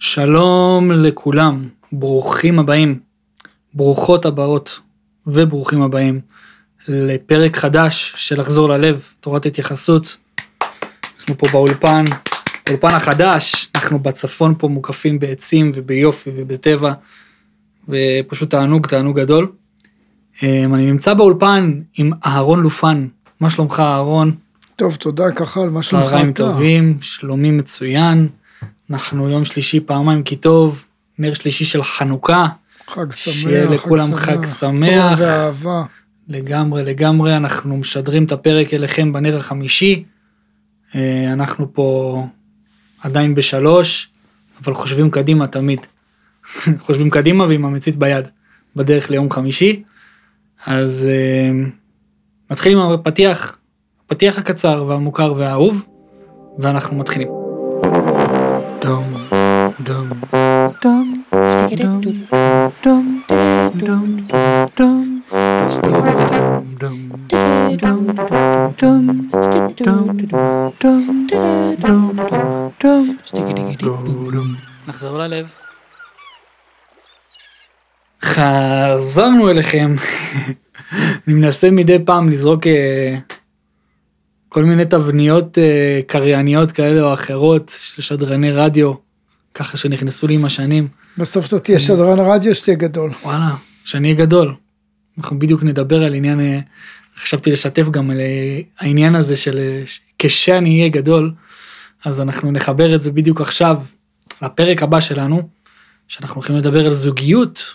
שלום לכולם, ברוכים הבאים, ברוכות הבאות וברוכים הבאים לפרק חדש של לחזור ללב, תורת התייחסות. אנחנו פה באולפן, האולפן החדש, אנחנו בצפון פה מוקפים בעצים וביופי ובטבע, ופשוט תענוג, תענוג גדול. אמ, אני נמצא באולפן עם אהרון לופן, מה שלומך אהרון? טוב, תודה על מה שלומך אתה. צהריים טובים, שלומי מצוין. אנחנו יום שלישי פעמיים כי טוב, נר שלישי של חנוכה. חג שמח, שיהיה לכולם חג שמח. טוב ואהבה. לגמרי, לגמרי, אנחנו משדרים את הפרק אליכם בנר החמישי. אה, אנחנו פה עדיין בשלוש, אבל חושבים קדימה תמיד. חושבים קדימה ועם המצית ביד, בדרך ליום חמישי. אז אה, נתחיל עם הפתיח, הפתיח הקצר והמוכר והאהוב, ואנחנו מתחילים. דום, דום, דום, דום, דום, דום, דום, נחזור ללב. חזרנו אליכם. אני מנסה מדי פעם לזרוק אה, כל מיני תבניות אה, קרייניות כאלה או אחרות של שדרני רדיו, ככה שנכנסו לי עם השנים. בסוף אתה תהיה שדרן רדיו שתהיה גדול. וואלה, שאני אהיה גדול. אנחנו בדיוק נדבר על עניין, אה, חשבתי לשתף גם על העניין הזה של כשאני אהיה גדול, אז אנחנו נחבר את זה בדיוק עכשיו לפרק הבא שלנו, שאנחנו הולכים לדבר על זוגיות,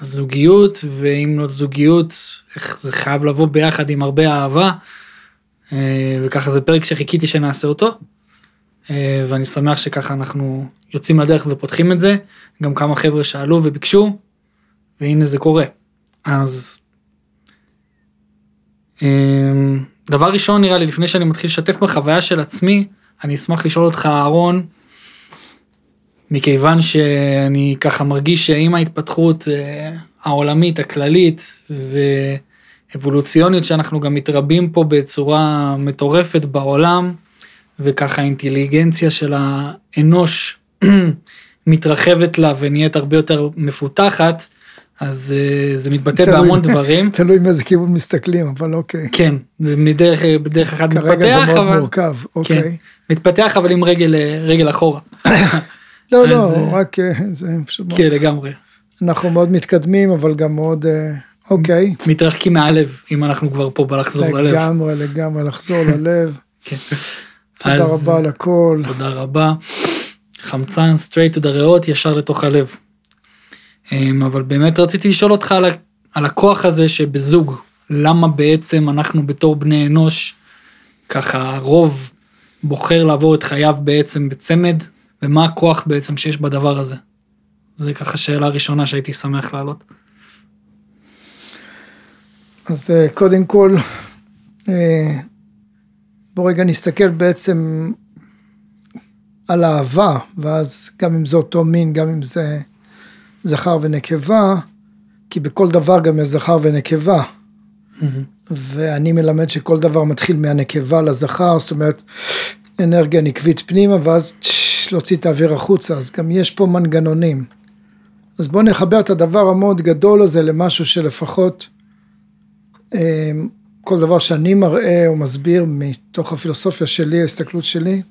זוגיות, ואם לא זוגיות, איך זה חייב לבוא ביחד עם הרבה אהבה, אה, וככה זה פרק שחיכיתי שנעשה אותו, אה, ואני שמח שככה אנחנו יוצאים לדרך ופותחים את זה, גם כמה חבר'ה שאלו וביקשו, והנה זה קורה. אז אה, דבר ראשון נראה לי, לפני שאני מתחיל לשתף בחוויה של עצמי, אני אשמח לשאול אותך אהרון, מכיוון שאני ככה מרגיש שעם ההתפתחות אה, העולמית הכללית ואבולוציונית שאנחנו גם מתרבים פה בצורה מטורפת בעולם וככה האינטליגנציה של האנוש מתרחבת לה ונהיית הרבה יותר מפותחת אז אה, זה מתבטא תלוי, בהמון דברים. תלוי מאיזה כיוון מסתכלים אבל אוקיי. כן זה מדרך בדרך אחת מתפתח. כרגע זה מאוד אבל, מורכב אוקיי. כן, מתפתח אבל עם רגל רגל אחורה. לא, לא, אה, רק אה, זה פשוט. כן, לגמרי. אנחנו מאוד מתקדמים, אבל גם מאוד, אה, אוקיי. מתרחקים מהלב, אם אנחנו כבר פה בלחזור ללב. לגמרי, לגמרי, לחזור ללב. כן. תודה רבה על הכל. תודה רבה. חמצן straight to the ריאות, ישר לתוך הלב. אמ, אבל באמת רציתי לשאול אותך על, על הכוח הזה שבזוג, למה בעצם אנחנו בתור בני אנוש, ככה הרוב בוחר לעבור את חייו בעצם בצמד, ומה הכוח בעצם שיש בדבר הזה? זה ככה שאלה ראשונה שהייתי שמח להעלות. אז אה, קודם כל, אה, בוא רגע נסתכל בעצם על אהבה, ואז גם אם זה אותו מין, גם אם זה זכר ונקבה, כי בכל דבר גם יש זכר ונקבה. Mm-hmm. ואני מלמד שכל דבר מתחיל מהנקבה לזכר, זאת אומרת, אנרגיה נקבית פנימה, ואז להוציא את האוויר החוצה, אז גם יש פה מנגנונים. אז בואו נחבר את הדבר המאוד גדול הזה למשהו שלפחות כל דבר שאני מראה או מסביר מתוך הפילוסופיה שלי, ההסתכלות שלי,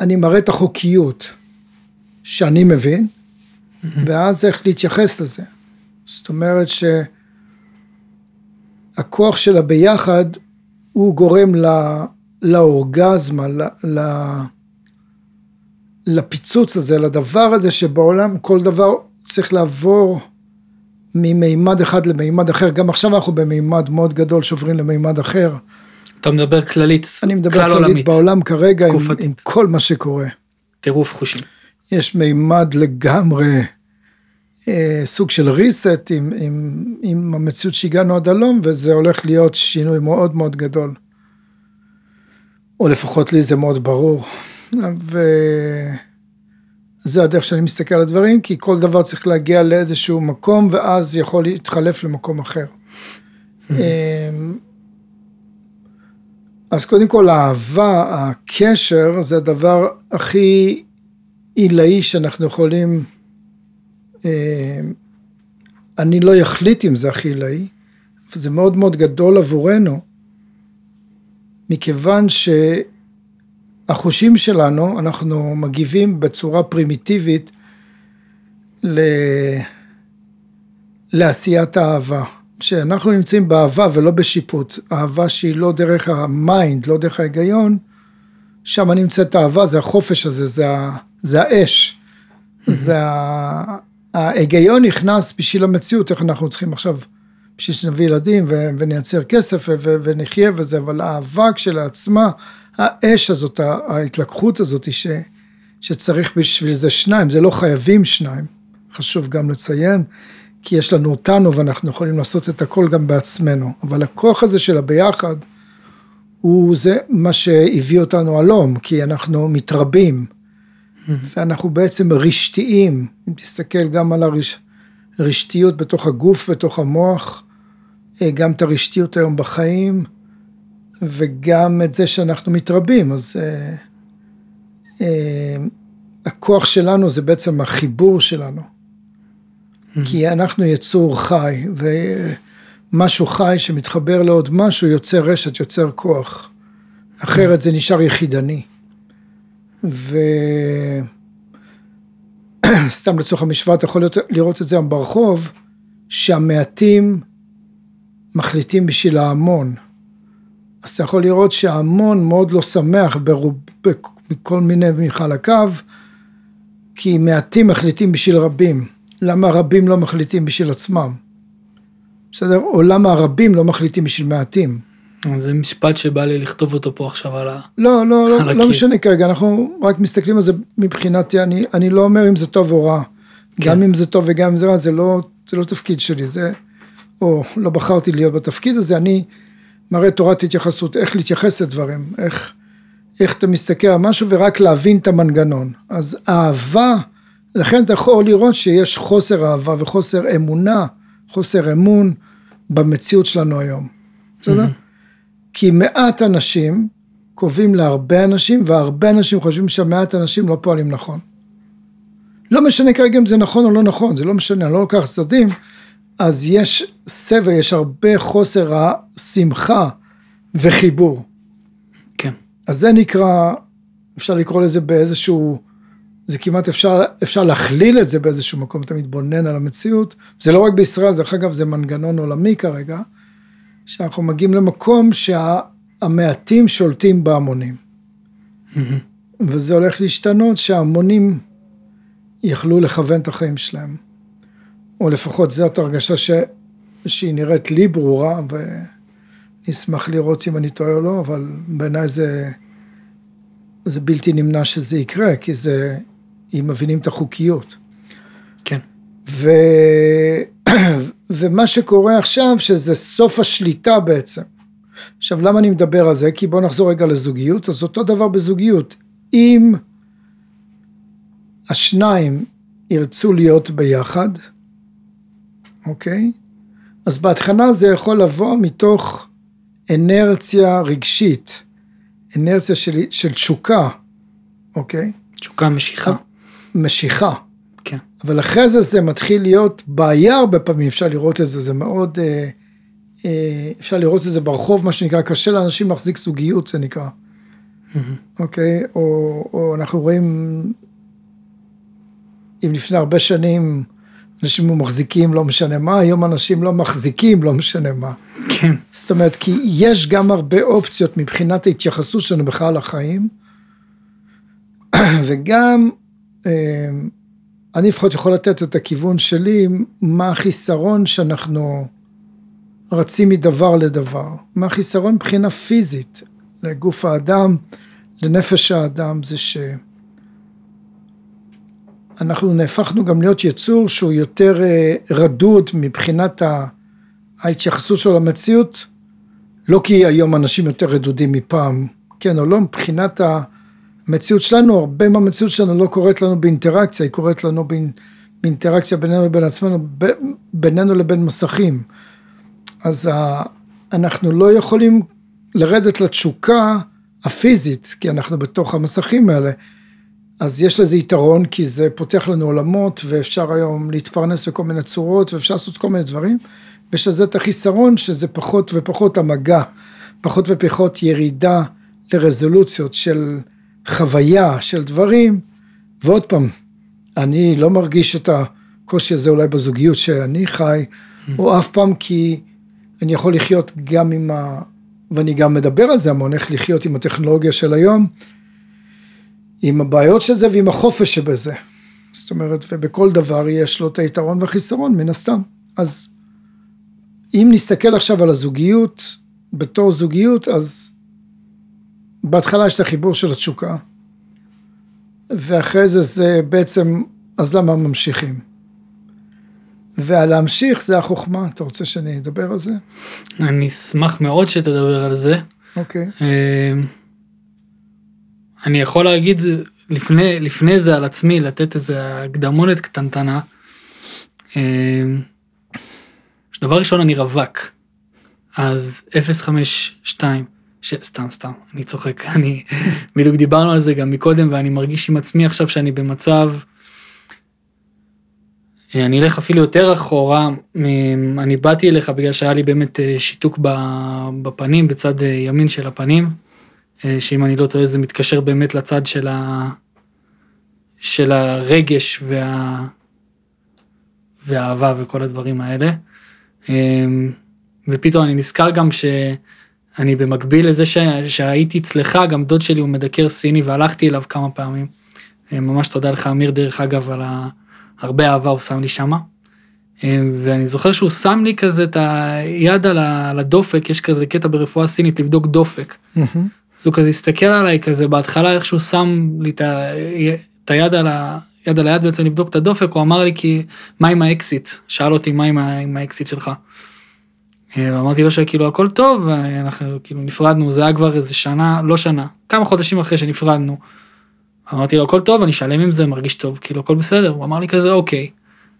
אני מראה את החוקיות שאני מבין. ואז איך להתייחס לזה. זאת אומרת שהכוח של הביחד הוא גורם לאורגזמה, ל, לפיצוץ הזה, לדבר הזה שבעולם כל דבר צריך לעבור ממימד אחד למימד אחר, גם עכשיו אנחנו במימד מאוד גדול שעוברים למימד אחר. אתה מדבר כללית, אני מדבר כללית עולמית. בעולם כרגע עם, עם כל מה שקורה. טירוף חושים. יש מימד לגמרי, אה, סוג של reset עם, עם, עם המציאות שהגענו עד הלום, וזה הולך להיות שינוי מאוד מאוד גדול. או לפחות לי זה מאוד ברור. וזה הדרך שאני מסתכל על הדברים, כי כל דבר צריך להגיע לאיזשהו מקום, ואז יכול להתחלף למקום אחר. אמ, אז קודם כל האהבה, הקשר, זה הדבר הכי עילאי שאנחנו יכולים, אה, אני לא אחליט אם זה הכי עילאי, אבל זה מאוד מאוד גדול עבורנו, מכיוון שהחושים שלנו, אנחנו מגיבים בצורה פרימיטיבית ל... לעשיית האהבה. שאנחנו נמצאים באהבה ולא בשיפוט, אהבה שהיא לא דרך ה mind, לא דרך ההיגיון, שם נמצאת האהבה, זה החופש הזה, זה, ה, זה האש. זה ה... ההיגיון נכנס בשביל המציאות, איך אנחנו צריכים עכשיו, בשביל שנביא ילדים ו, ונייצר כסף ו, ונחיה וזה, אבל האהבה כשלעצמה, האש הזאת, ההתלקחות הזאת ש, שצריך בשביל זה שניים, זה לא חייבים שניים, חשוב גם לציין, כי יש לנו אותנו ואנחנו יכולים לעשות את הכל גם בעצמנו, אבל הכוח הזה של הביחד, הוא זה מה שהביא אותנו הלום, כי אנחנו מתרבים, ואנחנו בעצם רשתיים, אם תסתכל גם על הרשתיות בתוך הגוף, בתוך המוח, אה, גם את הרשתיות היום בחיים, וגם את זה שאנחנו מתרבים, אז אה, אה, הכוח שלנו זה בעצם החיבור שלנו. כי אנחנו יצור חי, ומשהו חי שמתחבר לעוד משהו יוצר רשת, יוצר כוח. אחרת זה נשאר יחידני. וסתם לצורך המשוואה, אתה יכול לראות את זה היום ברחוב, שהמעטים מחליטים בשביל ההמון. אז אתה יכול לראות שההמון מאוד לא שמח ברוב, מכל מיני מחלקיו, כי מעטים מחליטים בשביל רבים. למה רבים לא מחליטים בשביל עצמם? בסדר? או למה הרבים לא מחליטים בשביל מעטים? זה משפט שבא לי לכתוב אותו פה עכשיו על ה... לא, לא, לא, לא משנה כרגע, אנחנו רק מסתכלים על זה מבחינתי, אני, אני לא אומר אם זה טוב או רע. כן. גם אם זה טוב וגם אם זה רע, זה לא, זה לא תפקיד שלי, זה... או לא בחרתי להיות בתפקיד הזה, אני מראה תורת התייחסות, איך להתייחס לדברים, איך, איך אתה מסתכל על משהו ורק להבין את המנגנון. אז אהבה... לכן אתה יכול לראות שיש חוסר אהבה וחוסר אמונה, חוסר אמון במציאות שלנו היום, בסדר? Mm-hmm. כי מעט אנשים קובעים להרבה אנשים, והרבה אנשים חושבים שהמעט אנשים לא פועלים נכון. לא משנה כרגע אם זה נכון או לא נכון, זה לא משנה, אני לא לוקח צדדים, אז יש סבל, יש הרבה חוסר השמחה וחיבור. כן. אז זה נקרא, אפשר לקרוא לזה באיזשהו זה כמעט אפשר, אפשר להכליל את זה באיזשהו מקום, אתה מתבונן על המציאות, זה לא רק בישראל, דרך אגב זה מנגנון עולמי כרגע, שאנחנו מגיעים למקום שהמעטים שולטים בהמונים. וזה הולך להשתנות שההמונים יכלו לכוון את החיים שלהם. או לפחות זאת הרגשה ש... שהיא נראית לי ברורה, ונשמח לראות אם אני טועה או לא, אבל בעיניי זה, זה בלתי נמנע שזה יקרה, כי זה אם מבינים את החוקיות. כן. ו... ומה שקורה עכשיו, שזה סוף השליטה בעצם. עכשיו, למה אני מדבר על זה? כי בואו נחזור רגע לזוגיות, אז אותו דבר בזוגיות. אם השניים ירצו להיות ביחד, אוקיי? אז בהתחלה זה יכול לבוא מתוך אנרציה רגשית, אנרציה של, של תשוקה, אוקיי? תשוקה משיכה. משיכה. כן. אבל אחרי זה זה מתחיל להיות בעיה הרבה פעמים, אפשר לראות את זה, זה מאוד, אה, אה, אפשר לראות את זה ברחוב, מה שנקרא, קשה לאנשים להחזיק זוגיות, זה נקרא. אוקיי? או, או אנחנו רואים, אם לפני הרבה שנים אנשים מחזיקים לא משנה מה, היום אנשים לא מחזיקים לא משנה מה. כן. זאת אומרת, כי יש גם הרבה אופציות מבחינת ההתייחסות שלנו בכלל לחיים, וגם אמ, אני לפחות יכול לתת את הכיוון שלי, מה החיסרון שאנחנו רצים מדבר לדבר. מה החיסרון מבחינה פיזית לגוף האדם, לנפש האדם, זה שאנחנו נהפכנו גם להיות יצור שהוא יותר אה, רדוד מבחינת ההתייחסות שלו למציאות, לא כי היום אנשים יותר רדודים מפעם, כן או לא, מבחינת. המציאות שלנו, הרבה מהמציאות שלנו לא קורית לנו באינטראקציה, היא קורית לנו באינטראקציה בינינו לבין עצמנו, בינינו לבין מסכים. אז אנחנו לא יכולים לרדת לתשוקה הפיזית, כי אנחנו בתוך המסכים האלה, אז יש לזה יתרון, כי זה פותח לנו עולמות, ואפשר היום להתפרנס בכל מיני צורות, ואפשר לעשות כל מיני דברים, ויש לזה את החיסרון, שזה פחות ופחות המגע, פחות ופחות ירידה לרזולוציות של חוויה, של דברים, ועוד פעם, אני לא מרגיש את הקושי הזה אולי בזוגיות שאני חי, או אף פעם כי אני יכול לחיות גם עם ה... ואני גם מדבר על זה המון, איך לחיות עם הטכנולוגיה של היום, עם הבעיות של זה ועם החופש שבזה. זאת אומרת, ובכל דבר יש לו את היתרון והחיסרון, מן הסתם. אז אם נסתכל עכשיו על הזוגיות, בתור זוגיות, אז בהתחלה יש את החיבור של התשוקה, ואחרי זה זה בעצם, אז למה ממשיכים? והלהמשיך זה החוכמה, אתה רוצה שאני אדבר על זה? אני אשמח מאוד שתדבר על זה. אוקיי. אה, אני יכול להגיד לפני, לפני זה על עצמי, לתת איזה הקדמונת קטנטנה. אה, דבר ראשון אני רווק, אז 052, ש... סתם סתם, אני צוחק, אני, בדיוק דיברנו על זה גם מקודם ואני מרגיש עם עצמי עכשיו שאני במצב, אה, אני אלך אפילו יותר אחורה, אני באתי אליך בגלל שהיה לי באמת אה, שיתוק בפנים, בצד אה, ימין של הפנים, שאם אני לא טועה זה מתקשר באמת לצד של, ה... של הרגש וה... והאהבה וכל הדברים האלה. ופתאום אני נזכר גם שאני במקביל לזה ש... שהייתי אצלך, גם דוד שלי הוא מדקר סיני והלכתי אליו כמה פעמים. ממש תודה לך אמיר דרך אגב על ה... הרבה אהבה הוא שם לי שמה. אה, ואני זוכר שהוא שם לי כזה את היד על הדופק, יש כזה קטע ברפואה סינית לבדוק דופק. אז הוא כזה הסתכל עליי כזה בהתחלה איך שהוא שם לי את היד על ה... יד על היד בעצם לבדוק את הדופק, הוא אמר לי כי מה עם האקסיט? שאל אותי מה עם, עם האקסיט שלך. אה, ואמרתי לו שכאילו הכל טוב, ואנחנו כאילו נפרדנו, זה היה כבר איזה שנה, לא שנה, כמה חודשים אחרי שנפרדנו. אמרתי לו הכל טוב אני שלם עם זה מרגיש טוב כאילו הכל בסדר הוא אמר לי כזה אוקיי.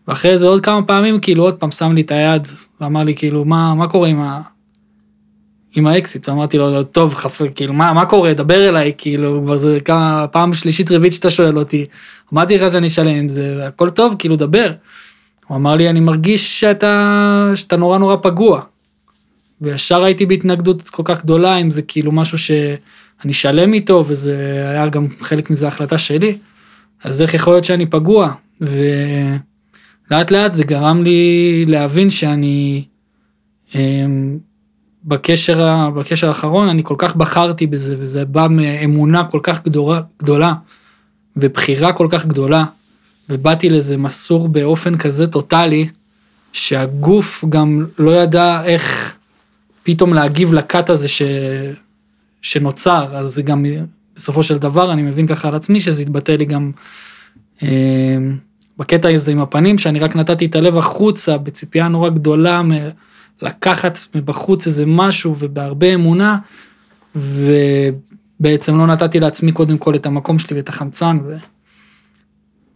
ואחרי זה עוד כמה פעמים כאילו עוד פעם שם לי את היד ואמר לי כאילו מה מה קורה עם ה... עם האקסיט ואמרתי לו טוב חפ... כאילו מה מה קורה דבר אליי כאילו כבר זה כמה פעם שלישית רביעית שאתה שואל אותי אמרתי לך שאני שלם עם זה הכל טוב כאילו דבר. הוא אמר לי אני מרגיש שאתה שאתה נורא נורא פגוע. וישר הייתי בהתנגדות כל כך גדולה אם זה כאילו משהו ש... אני שלם איתו וזה היה גם חלק מזה החלטה שלי, אז איך יכול להיות שאני פגוע? ולאט לאט זה גרם לי להבין שאני אמ, בקשר, בקשר האחרון אני כל כך בחרתי בזה וזה בא מאמונה כל כך גדולה, גדולה ובחירה כל כך גדולה ובאתי לזה מסור באופן כזה טוטאלי שהגוף גם לא ידע איך פתאום להגיב לקאט הזה ש... שנוצר, אז זה גם בסופו של דבר אני מבין ככה על עצמי שזה התבטא לי גם אה, בקטע הזה עם הפנים, שאני רק נתתי את הלב החוצה בציפייה נורא גדולה לקחת מבחוץ איזה משהו ובהרבה אמונה, ובעצם לא נתתי לעצמי קודם כל את המקום שלי ואת החמצן ו...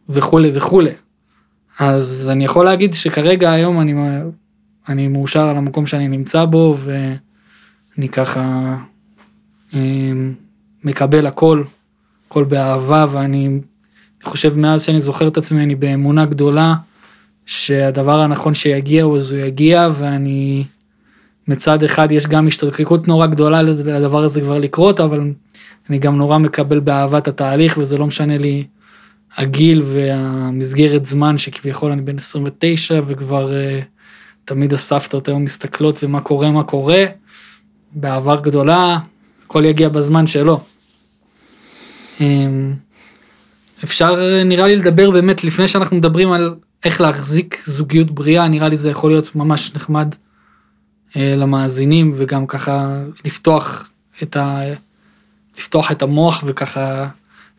וכולי וכולי. אז אני יכול להגיד שכרגע היום אני, אני מאושר על המקום שאני נמצא בו ואני ככה אמ, מקבל הכל, הכל באהבה, ואני חושב מאז שאני זוכר את עצמי, אני באמונה גדולה, שהדבר הנכון שיגיע הוא אז הוא יגיע, ואני מצד אחד יש גם השתוקקות נורא גדולה לדבר הזה כבר לקרות, אבל אני גם נורא מקבל באהבה את התהליך, וזה לא משנה לי הגיל והמסגרת זמן שכביכול אני בן 29 וכבר uh, תמיד הסבתות היום מסתכלות ומה קורה מה קורה. באהבה גדולה הכל יגיע בזמן שלו. אמ, אפשר נראה לי לדבר באמת לפני שאנחנו מדברים על איך להחזיק זוגיות בריאה נראה לי זה יכול להיות ממש נחמד אה, למאזינים וגם ככה לפתוח את ה... לפתוח את המוח וככה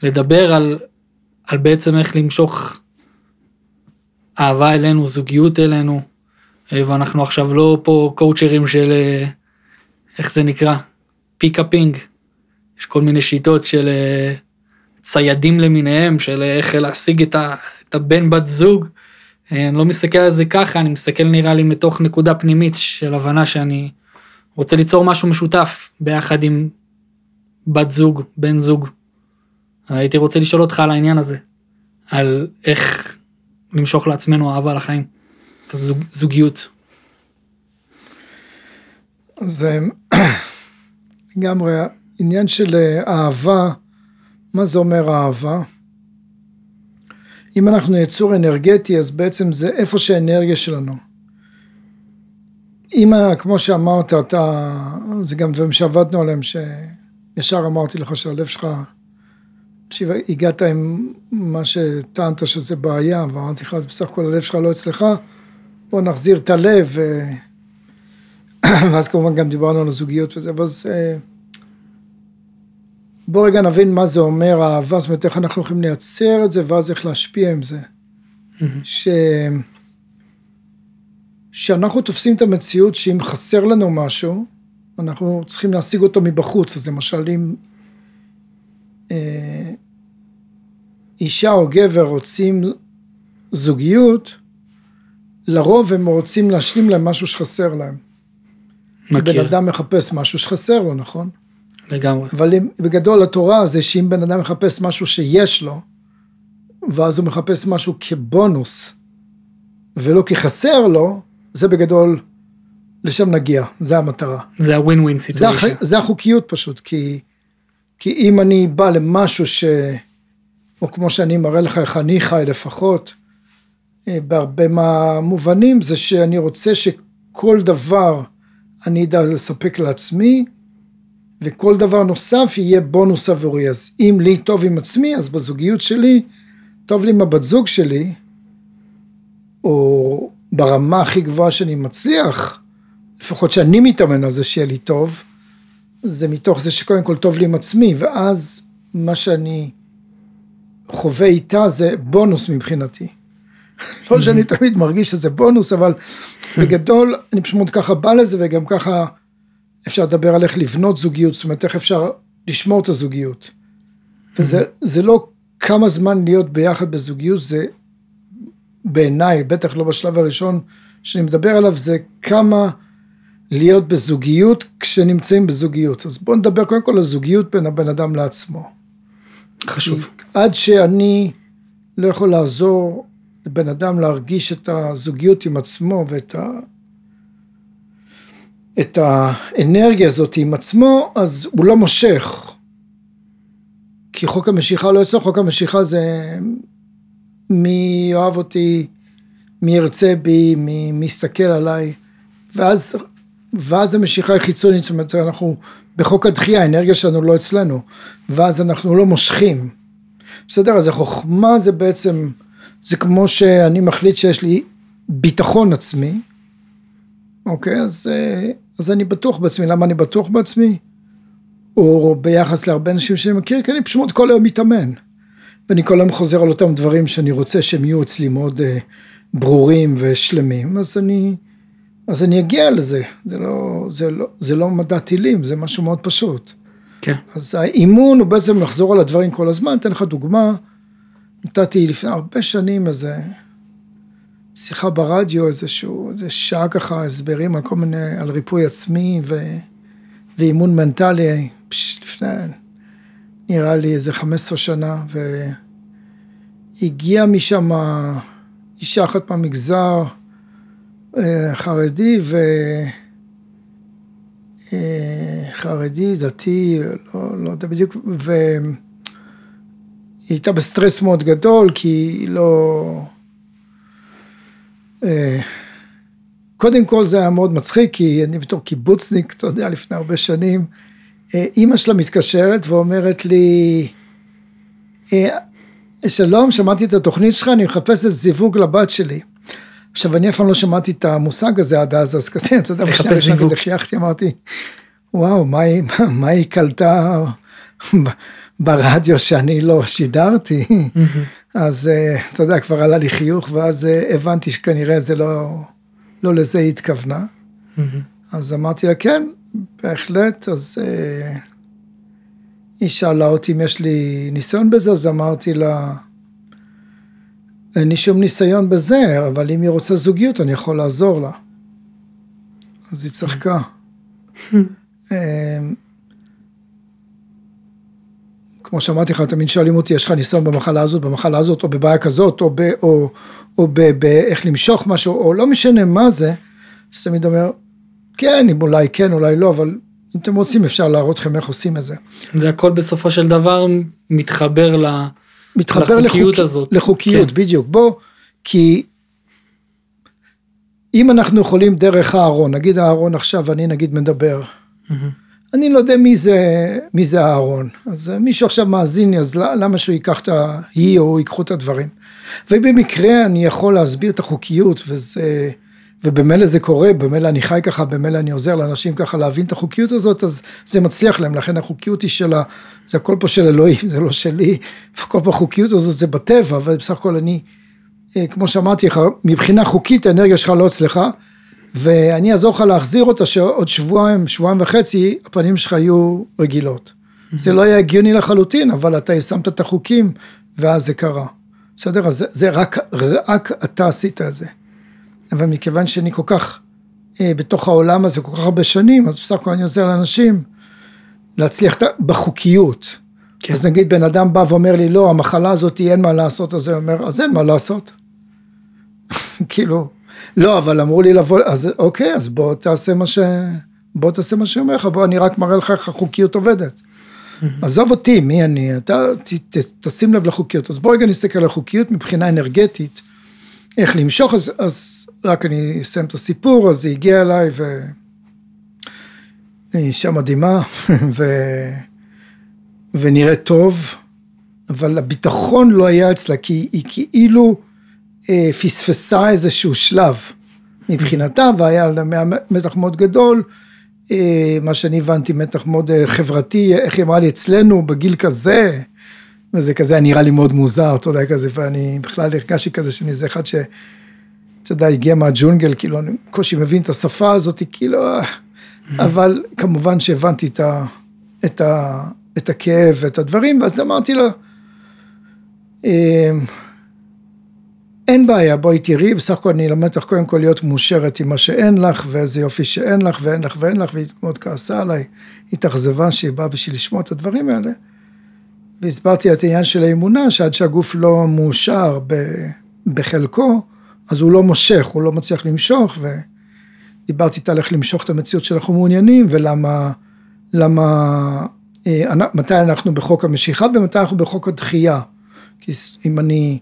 לדבר על, על בעצם איך למשוך אהבה אלינו זוגיות אלינו אה, ואנחנו עכשיו לא פה קואוצ'רים של אה, איך זה נקרא pickuping, יש כל מיני שיטות של אה, ציידים למיניהם, של איך להשיג את, ה, את הבן בת זוג. אה, אני לא מסתכל על זה ככה, אני מסתכל נראה לי מתוך נקודה פנימית של הבנה שאני רוצה ליצור משהו משותף ביחד עם בת זוג, בן זוג. הייתי רוצה לשאול אותך על העניין הזה, על איך למשוך לעצמנו אהבה לחיים, את הזוגיות. זה לגמרי עניין של אה, אהבה, מה זה אומר אהבה? אם אנחנו יצור אנרגטי אז בעצם זה איפה שהאנרגיה שלנו. אם כמו שאמרת אתה, זה גם דברים שעבדנו עליהם שישר אמרתי לך שהלב שלך, הגעת עם מה שטענת שזה בעיה ואמרתי לך בסך הכל הלב שלך לא אצלך, בוא נחזיר את הלב ואז כמובן גם דיברנו על הזוגיות וזה, אז אה, בוא רגע נבין מה זה אומר אהבה, זאת אומרת איך אנחנו יכולים לייצר את זה ואז איך להשפיע עם זה. ש... שאנחנו תופסים את המציאות שאם חסר לנו משהו, אנחנו צריכים להשיג אותו מבחוץ, אז למשל אם אה, אישה או גבר רוצים זוגיות, לרוב הם רוצים להשלים להם משהו שחסר להם. מכיר. בן אדם מחפש משהו שחסר לו, נכון? לגמרי. אבל אם, בגדול התורה זה שאם בן אדם מחפש משהו שיש לו, ואז הוא מחפש משהו כבונוס, ולא כחסר לו, זה בגדול, לשם נגיע, זה המטרה. זה הווין ווין סיטואשן. זה, זה החוקיות פשוט, כי, כי אם אני בא למשהו ש... או כמו שאני מראה לך איך אני חי לפחות, אה, בהרבה מהמובנים, זה שאני רוצה שכל דבר אני אדע לספק לעצמי, וכל דבר נוסף יהיה בונוס עבורי. אז אם לי טוב עם עצמי, אז בזוגיות שלי, טוב לי עם הבת זוג שלי, או ברמה הכי גבוהה שאני מצליח, לפחות שאני מתאמן על זה שיהיה לי טוב, זה מתוך זה שקודם כל טוב לי עם עצמי, ואז מה שאני חווה איתה זה בונוס מבחינתי. לא שאני תמיד מרגיש שזה בונוס, אבל בגדול אני פשוט ככה בא לזה וגם ככה אפשר לדבר על איך לבנות זוגיות, זאת אומרת איך אפשר לשמור את הזוגיות. וזה לא כמה זמן להיות ביחד בזוגיות, זה בעיניי, בטח לא בשלב הראשון שאני מדבר עליו, זה כמה להיות בזוגיות כשנמצאים בזוגיות. אז בואו נדבר קודם כל על זוגיות בין הבן אדם לעצמו. חשוב. עד שאני לא יכול לעזור לבן אדם להרגיש את הזוגיות עם עצמו ואת ה... את האנרגיה הזאת עם עצמו, אז הוא לא מושך. כי חוק המשיכה לא אצלו, חוק המשיכה זה מי יאהב אותי, מי ירצה בי, מי, מי יסתכל עליי, ואז, ואז המשיכה היא חיצונית, זאת אומרת, אנחנו בחוק הדחייה, האנרגיה שלנו לא אצלנו, ואז אנחנו לא מושכים. בסדר? אז החוכמה זה בעצם, זה כמו שאני מחליט שיש לי ביטחון עצמי, אוקיי? אז, אז אני בטוח בעצמי. למה אני בטוח בעצמי? או ביחס להרבה אנשים שאני מכיר, כי אני פשוט כל היום מתאמן. ואני כל היום חוזר על אותם דברים שאני רוצה שהם יהיו אצלי מאוד uh, ברורים ושלמים, אז אני, אז אני אגיע לזה. זה לא, זה, לא, זה לא מדע טילים, זה משהו מאוד פשוט. כן. אז האימון הוא בעצם לחזור על הדברים כל הזמן. אתן לך דוגמה, נתתי לפני הרבה שנים איזה שיחה ברדיו, איזשהו, איזה שעה ככה, הסברים על כל מיני, על ריפוי עצמי ו, ואימון מנטלי, פש, לפני, נראה לי איזה 15 שנה, והגיעה משם אישה אחת מהמגזר אה, חרדי, ו... אה, חרדי, דתי, לא, לא יודע בדיוק, והיא הייתה בסטרס מאוד גדול, כי היא לא... אה, קודם כל זה היה מאוד מצחיק, כי אני בתור קיבוצניק, אתה יודע, לפני הרבה שנים, אה, אימא שלה מתקשרת ואומרת לי, שלום, שמעתי את התוכנית שלך, אני מחפשת זיווג לבת שלי. עכשיו, אני אף פעם לא שמעתי את המושג הזה עד אז, אז כזה, אתה יודע, בשנייה ראשונה כזה חייכתי, אמרתי, וואו, מה היא, מה היא קלטה ברדיו שאני לא שידרתי? אז אתה יודע, כבר עלה לי חיוך, ואז הבנתי שכנראה זה לא, לא לזה היא התכוונה. אז אמרתי לה, כן, בהחלט, אז היא שאלה אותי אם יש לי ניסיון בזה, אז אמרתי לה, אין לי שום ניסיון בזה, אבל אם היא רוצה זוגיות, אני יכול לעזור לה. אז היא צחקה. אה, כמו שאמרתי לך, תמיד שואלים אותי, יש לך ניסיון במחלה הזאת, במחלה הזאת, או בבעיה כזאת, או, ב, או, או באיך למשוך משהו, או לא משנה מה זה, אז תמיד אומר, כן, אם אולי כן, אולי לא, אבל אם אתם רוצים אפשר להראות לכם איך עושים את זה. זה הכל בסופו של דבר מתחבר ל... מתחבר לחוקיות לחוק, הזאת. לחוקיות, כן. בדיוק. בוא, כי אם אנחנו יכולים דרך הארון, נגיד הארון עכשיו, אני נגיד מדבר, mm-hmm. אני לא יודע מי זה, מי זה הארון, אז מישהו עכשיו מאזין לי, אז למה שהוא ייקח את ה... היא או ייקחו את הדברים. ובמקרה אני יכול להסביר את החוקיות, וזה... ובמילא זה קורה, במילא אני חי ככה, במילא אני עוזר לאנשים ככה להבין את החוקיות הזאת, אז זה מצליח להם, לכן החוקיות היא של ה... זה הכל פה של אלוהים, זה לא שלי, וכל פה החוקיות הזאת זה בטבע, ובסך הכל אני, אה, כמו שאמרתי לך, מבחינה חוקית האנרגיה שלך לא אצלך, ואני אעזור לך להחזיר אותה שעוד שבועיים, שבועיים וחצי, הפנים שלך יהיו רגילות. זה לא יהיה הגיוני לחלוטין, אבל אתה שמת את החוקים, ואז זה קרה. בסדר? אז זה, זה רק, רק אתה עשית את זה. אבל מכיוון שאני כל כך אה, בתוך העולם הזה כל כך הרבה שנים, אז בסך הכל אני עוזר לאנשים להצליח בחוקיות. כן. אז נגיד בן אדם בא ואומר לי, לא, המחלה הזאת אין מה לעשות, אז הוא אומר, אז אין מה לעשות. כאילו, לא, אבל אמרו לי לבוא, אז אוקיי, אז בוא תעשה מה ש... בוא תעשה מה שאומר לך, בוא, אני רק מראה לך איך החוקיות עובדת. עזוב אותי, מי אני, אתה ת, ת, תשים לב לחוקיות. אז בוא רגע נסתכל על החוקיות מבחינה אנרגטית, איך למשוך, אז, אז רק אני אסיים את הסיפור, אז היא הגיעה אליי ו... היא אישה מדהימה, ו... ונראית טוב, אבל הביטחון לא היה אצלה, כי היא כאילו אה, פספסה איזשהו שלב מבחינתה, והיה לה מתח מאוד גדול, אה, מה שאני הבנתי, מתח מאוד אה, חברתי, איך היא אמרה לי, אצלנו בגיל כזה, וזה כזה נראה לי מאוד מוזר, אתה יודע, כזה, ואני בכלל הרגשתי כזה שאני איזה אחד ש... אתה יודע, הגיע מהג'ונגל, כאילו, אני בקושי מבין את השפה הזאת, כאילו, אבל כמובן שהבנתי את, ה, את, ה, את הכאב ואת הדברים, ואז אמרתי לה, אין בעיה, בואי תראי, בסך הכל אני אלמד אותך קודם כל להיות מאושרת עם מה שאין לך, ואיזה יופי שאין לך, ואין לך ואין לך, והיא מאוד כעסה עליי, התאכזבה שהיא באה בשביל לשמוע את הדברים האלה. והסברתי את העניין של האמונה, שעד שהגוף לא מאושר בחלקו, אז הוא לא מושך, הוא לא מצליח למשוך, ודיברתי איתה על איך למשוך את המציאות שאנחנו מעוניינים, ולמה, למה, אה, מתי אנחנו בחוק המשיכה ומתי אנחנו בחוק הדחייה. כי אם אני,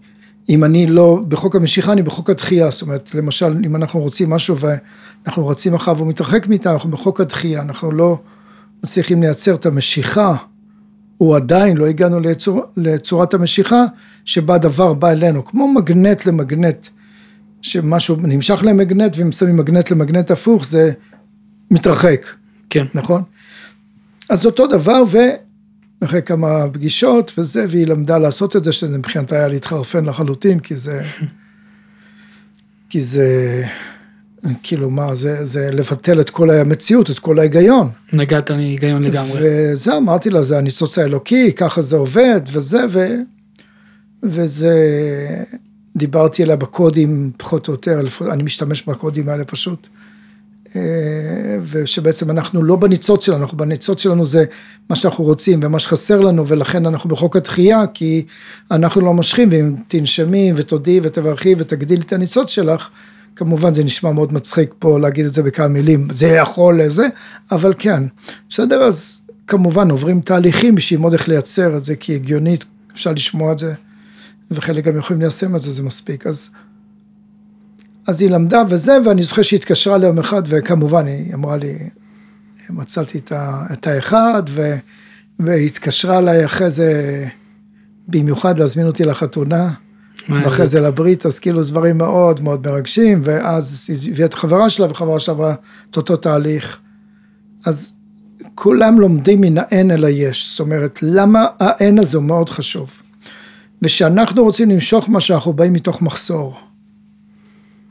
אם אני לא בחוק המשיכה, אני בחוק הדחייה, זאת אומרת, למשל, אם אנחנו רוצים משהו ואנחנו רצים אחריו והוא מתרחק מאיתנו, אנחנו בחוק הדחייה, אנחנו לא מצליחים לייצר את המשיכה. הוא עדיין לא הגענו לצור, לצורת המשיכה שבה דבר בא אלינו, כמו מגנט למגנט שמשהו נמשך למגנט ואם שמים מגנט למגנט הפוך זה מתרחק. כן. נכון? אז אותו דבר ואחרי כמה פגישות וזה והיא למדה לעשות את זה שזה מבחינתה היה להתחרפן לחלוטין כי זה כי זה כאילו מה זה זה לבטל את כל המציאות את כל ההיגיון. נגעת מהיגיון לגמרי. וזה אמרתי לה זה הניצוץ האלוקי ככה זה עובד וזה ו... וזה דיברתי עליה בקודים פחות או יותר, אני משתמש בקודים האלה פשוט. אה, ושבעצם אנחנו לא בניצוץ שלנו, אנחנו בניצוץ שלנו זה מה שאנחנו רוצים ומה שחסר לנו ולכן אנחנו בחוק התחייה כי אנחנו לא מושכים ואם תנשמי ותודי ותברכי ותגדילי את הניצוץ שלך, כמובן זה נשמע מאוד מצחיק פה להגיד את זה בכמה מילים, זה יכול לזה, אבל כן, בסדר, אז כמובן עוברים תהליכים בשביל ללמוד איך לייצר את זה כי הגיונית אפשר לשמוע את זה וחלק גם יכולים ליישם את זה, זה מספיק. אז, אז היא למדה וזה, ואני זוכר שהיא התקשרה ליום אחד, וכמובן היא אמרה לי, מצאתי את, ה, את האחד, ו, והיא התקשרה אליי אחרי זה, במיוחד להזמין אותי לחתונה, ואחרי זה לברית, אז כאילו דברים מאוד מאוד מרגשים, ואז היא הביאה את החברה שלה, וחברה שלה עברה את אותו תהליך. אז כולם לומדים מן האין אל היש, זאת אומרת, למה האין הזה מאוד חשוב. ושאנחנו רוצים למשוך מה שאנחנו באים מתוך מחסור,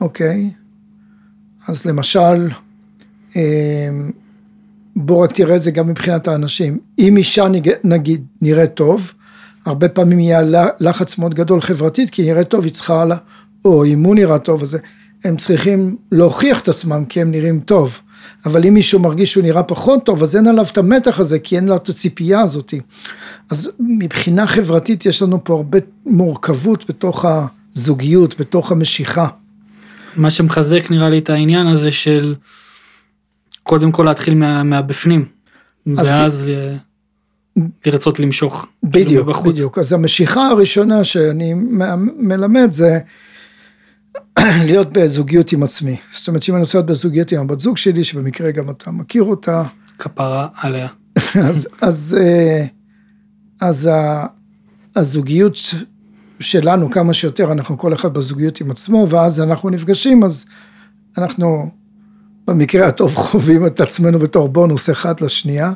אוקיי? אז למשל, אמ, בוא רק תראה את זה גם מבחינת האנשים. אם אישה נגיד נראית טוב, הרבה פעמים יהיה לחץ מאוד גדול חברתית, כי נראית טוב, היא צריכה, או אם הוא נראה טוב, אז הם צריכים להוכיח את עצמם כי הם נראים טוב. אבל אם מישהו מרגיש שהוא נראה פחות טוב, אז אין עליו את המתח הזה, כי אין לו את הציפייה הזאת. אז מבחינה חברתית יש לנו פה הרבה מורכבות בתוך הזוגיות, בתוך המשיכה. מה שמחזק נראה לי את העניין הזה של קודם כל להתחיל מה, מהבפנים, ואז ב... לרצות למשוך. כאילו, בדיוק, כאילו בדיוק. אז המשיכה הראשונה שאני מלמד זה להיות בזוגיות עם עצמי. זאת אומרת שאם אני רוצה להיות בזוגיות עם הבת זוג שלי, שבמקרה גם אתה מכיר אותה. כפרה עליה. אז, אז, אה, אז הזוגיות שלנו כמה שיותר, אנחנו כל אחד בזוגיות עם עצמו, ואז אנחנו נפגשים, אז אנחנו במקרה הטוב חווים את עצמנו בתור בונוס אחד לשנייה.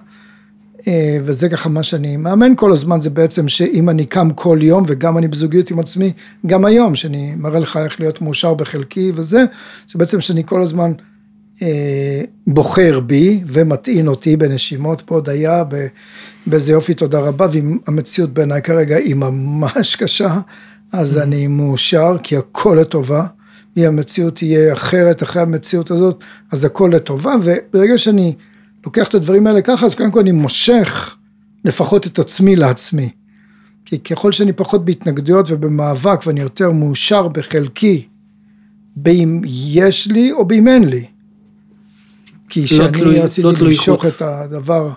אה, וזה ככה מה שאני מאמן כל הזמן, זה בעצם שאם אני קם כל יום וגם אני בזוגיות עם עצמי, גם היום, שאני מראה לך איך להיות מאושר בחלקי וזה, זה בעצם שאני כל הזמן בוחר בי ומטעין אותי בנשימות בהודיה, באיזה יופי תודה רבה, והמציאות בעיניי כרגע היא ממש קשה, אז mm-hmm. אני מאושר כי הכל לטובה. אם המציאות תהיה אחרת אחרי המציאות הזאת, אז הכל לטובה, וברגע שאני לוקח את הדברים האלה ככה, אז קודם כל אני מושך לפחות את עצמי לעצמי. כי ככל שאני פחות בהתנגדויות ובמאבק ואני יותר מאושר בחלקי, באם יש לי או באם אין לי. כי לא כשאני רציתי לא למשוך את הדבר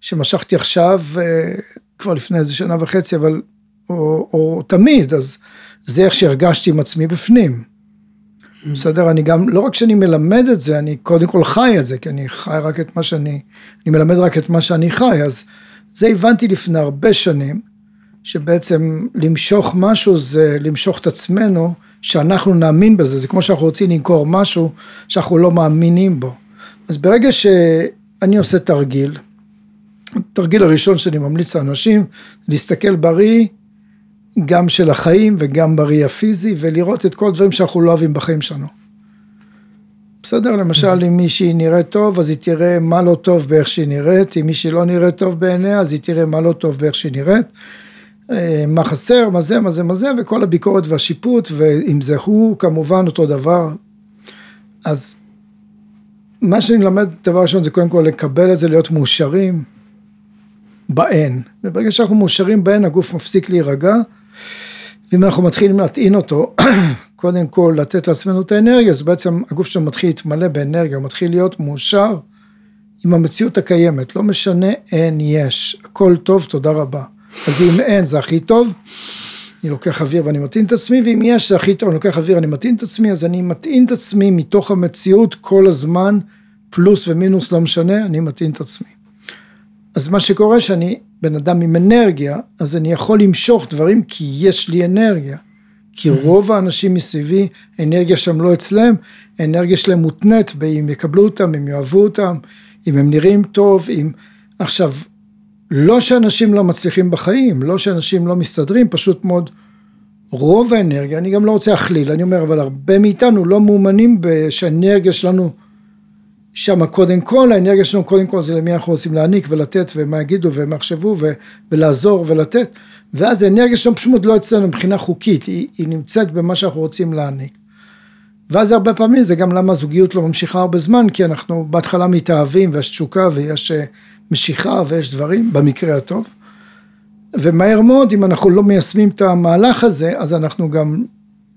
שמשכתי עכשיו, אה, כבר לפני איזה שנה וחצי, אבל, או, או תמיד, אז זה איך שהרגשתי עם עצמי בפנים. בסדר? אני גם, לא רק שאני מלמד את זה, אני קודם כל חי את זה, כי אני חי רק את מה שאני, אני מלמד רק את מה שאני חי, אז זה הבנתי לפני הרבה שנים, שבעצם למשוך משהו זה למשוך את עצמנו, שאנחנו נאמין בזה, זה כמו שאנחנו רוצים למכור משהו שאנחנו לא מאמינים בו. אז ברגע שאני עושה תרגיל, התרגיל הראשון שאני ממליץ לאנשים, להסתכל בריא, גם של החיים וגם בראי הפיזי, ולראות את כל הדברים שאנחנו לא אוהבים בחיים שלנו. בסדר? למשל, אם מישהי נראית טוב, אז היא תראה מה לא טוב באיך שהיא נראית, אם מישהי לא נראית טוב בעיניה, אז היא תראה מה לא טוב באיך שהיא נראית, אה, מה חסר, מה זה, מה זה, מה זה, וכל הביקורת והשיפוט, ואם זה הוא, כמובן אותו דבר. אז מה שאני מלמד, דבר ראשון, זה קודם כל לקבל את זה, להיות מאושרים באין. וברגע שאנחנו מאושרים בהן, הגוף מפסיק להירגע. ואם אנחנו מתחילים להטעין אותו, קודם כל לתת לעצמנו את האנרגיה, אז בעצם הגוף שלנו מתחיל להתמלא באנרגיה, הוא מתחיל להיות מאושר עם המציאות הקיימת, לא משנה אין, יש, הכל טוב, תודה רבה. אז אם אין זה הכי טוב, אני לוקח אוויר ואני מטעין את עצמי, ואם יש זה הכי טוב, אני לוקח אוויר, ואני מטעין את עצמי, אז אני מטעין את עצמי מתוך המציאות כל הזמן, פלוס ומינוס לא משנה, אני מטעין את עצמי. אז מה שקורה שאני בן אדם עם אנרגיה, אז אני יכול למשוך דברים כי יש לי אנרגיה. כי רוב האנשים מסביבי, אנרגיה שם לא אצלם, האנרגיה שלהם מותנית באם יקבלו אותם, אם יאהבו אותם, אם הם נראים טוב, אם... עכשיו, לא שאנשים לא מצליחים בחיים, לא שאנשים לא מסתדרים, פשוט מאוד רוב האנרגיה, אני גם לא רוצה להכליל, אני אומר, אבל הרבה מאיתנו לא מאומנים שהאנרגיה שלנו שם קודם כל, האנרגיה שלנו קודם כל זה למי אנחנו רוצים להעניק ולתת ומה יגידו ומה יחשבו ולעזור ולתת ואז האנרגיה שלנו פשוט לא אצלנו מבחינה חוקית, היא, היא נמצאת במה שאנחנו רוצים להעניק. ואז הרבה פעמים זה גם למה הזוגיות לא ממשיכה הרבה זמן, כי אנחנו בהתחלה מתאהבים ויש תשוקה ויש אה, משיכה ויש דברים, במקרה הטוב. ומהר מאוד, אם אנחנו לא מיישמים את המהלך הזה, אז אנחנו גם,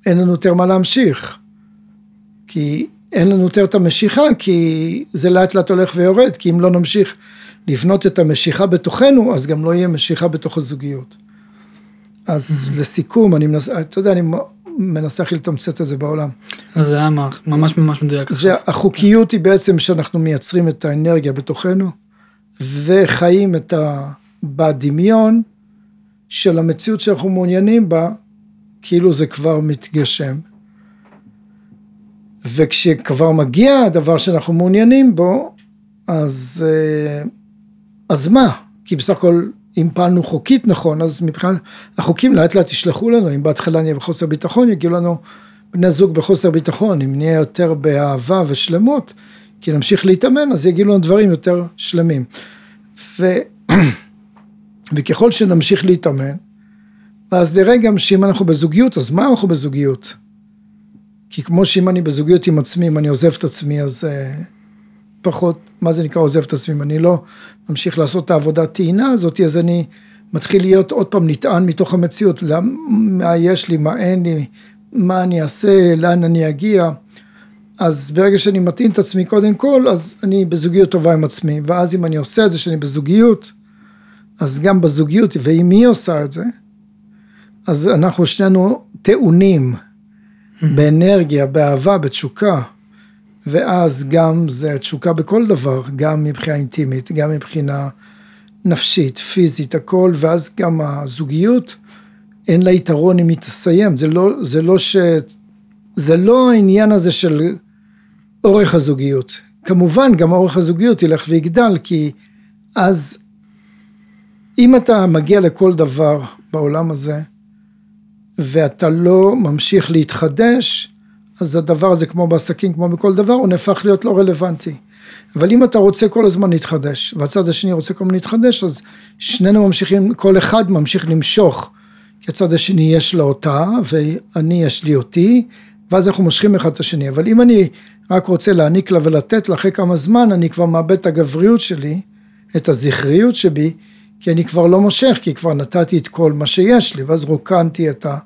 אין לנו יותר מה להמשיך. כי אין לנו יותר את המשיכה, כי זה לאט לאט הולך ויורד, כי אם לא נמשיך לבנות את המשיכה בתוכנו, אז גם לא יהיה משיכה בתוך הזוגיות. אז. לסיכום, אני מנסה, אתה יודע, אני מנסה הכי לתמצת את זה בעולם. אז זה היה ממש ממש מדויק. זה, החוקיות היא בעצם שאנחנו מייצרים את האנרגיה בתוכנו, וחיים את ה... בדמיון של המציאות שאנחנו מעוניינים בה, כאילו זה כבר מתגשם. וכשכבר מגיע הדבר שאנחנו מעוניינים בו, אז, אה, אז מה? כי בסך הכל אם פעלנו חוקית נכון, אז מבחינת החוקים לאט לאט ישלחו לנו, אם בהתחלה נהיה בחוסר ביטחון, יגיעו לנו בני זוג בחוסר ביטחון, אם נהיה יותר באהבה ושלמות, כי נמשיך להתאמן, אז יגיעו לנו דברים יותר שלמים. ו... וככל שנמשיך להתאמן, אז נראה גם שאם אנחנו בזוגיות, אז מה אנחנו בזוגיות? כי כמו שאם אני בזוגיות עם עצמי, אם אני עוזב את עצמי, אז uh, פחות, מה זה נקרא עוזב את עצמי, אם אני לא ממשיך לעשות את העבודת טעינה הזאת, אז אני מתחיל להיות עוד פעם נטען מתוך המציאות, מה יש לי, מה אין לי, מה אני אעשה, לאן אני אגיע. אז ברגע שאני מטעין את עצמי קודם כל, אז אני בזוגיות טובה עם עצמי, ואז אם אני עושה את זה שאני בזוגיות, אז גם בזוגיות, ואם היא עושה את זה, אז אנחנו שנינו טעונים באנרגיה, באהבה, בתשוקה, ואז גם זה תשוקה בכל דבר, גם מבחינה אינטימית, גם מבחינה נפשית, פיזית, הכל, ואז גם הזוגיות, אין לה יתרון אם היא תסיים, זה לא, זה לא ש... זה לא העניין הזה של אורך הזוגיות. כמובן, גם אורך הזוגיות ילך ויגדל, כי אז אם אתה מגיע לכל דבר בעולם הזה, ואתה לא ממשיך להתחדש, אז הדבר הזה כמו בעסקים, כמו בכל דבר, הוא נהפך להיות לא רלוונטי. אבל אם אתה רוצה כל הזמן להתחדש, והצד השני רוצה כל הזמן להתחדש, אז שנינו ממשיכים, כל אחד ממשיך למשוך, כי הצד השני יש לו אותה, ואני יש לי אותי, ואז אנחנו מושכים אחד את השני. אבל אם אני רק רוצה להעניק לה ולתת לה אחרי כמה זמן, אני כבר מאבד את הגבריות שלי, את הזכריות שבי, כי אני כבר לא מושך, כי כבר נתתי את כל מה שיש לי, ואז רוקנתי את, ה,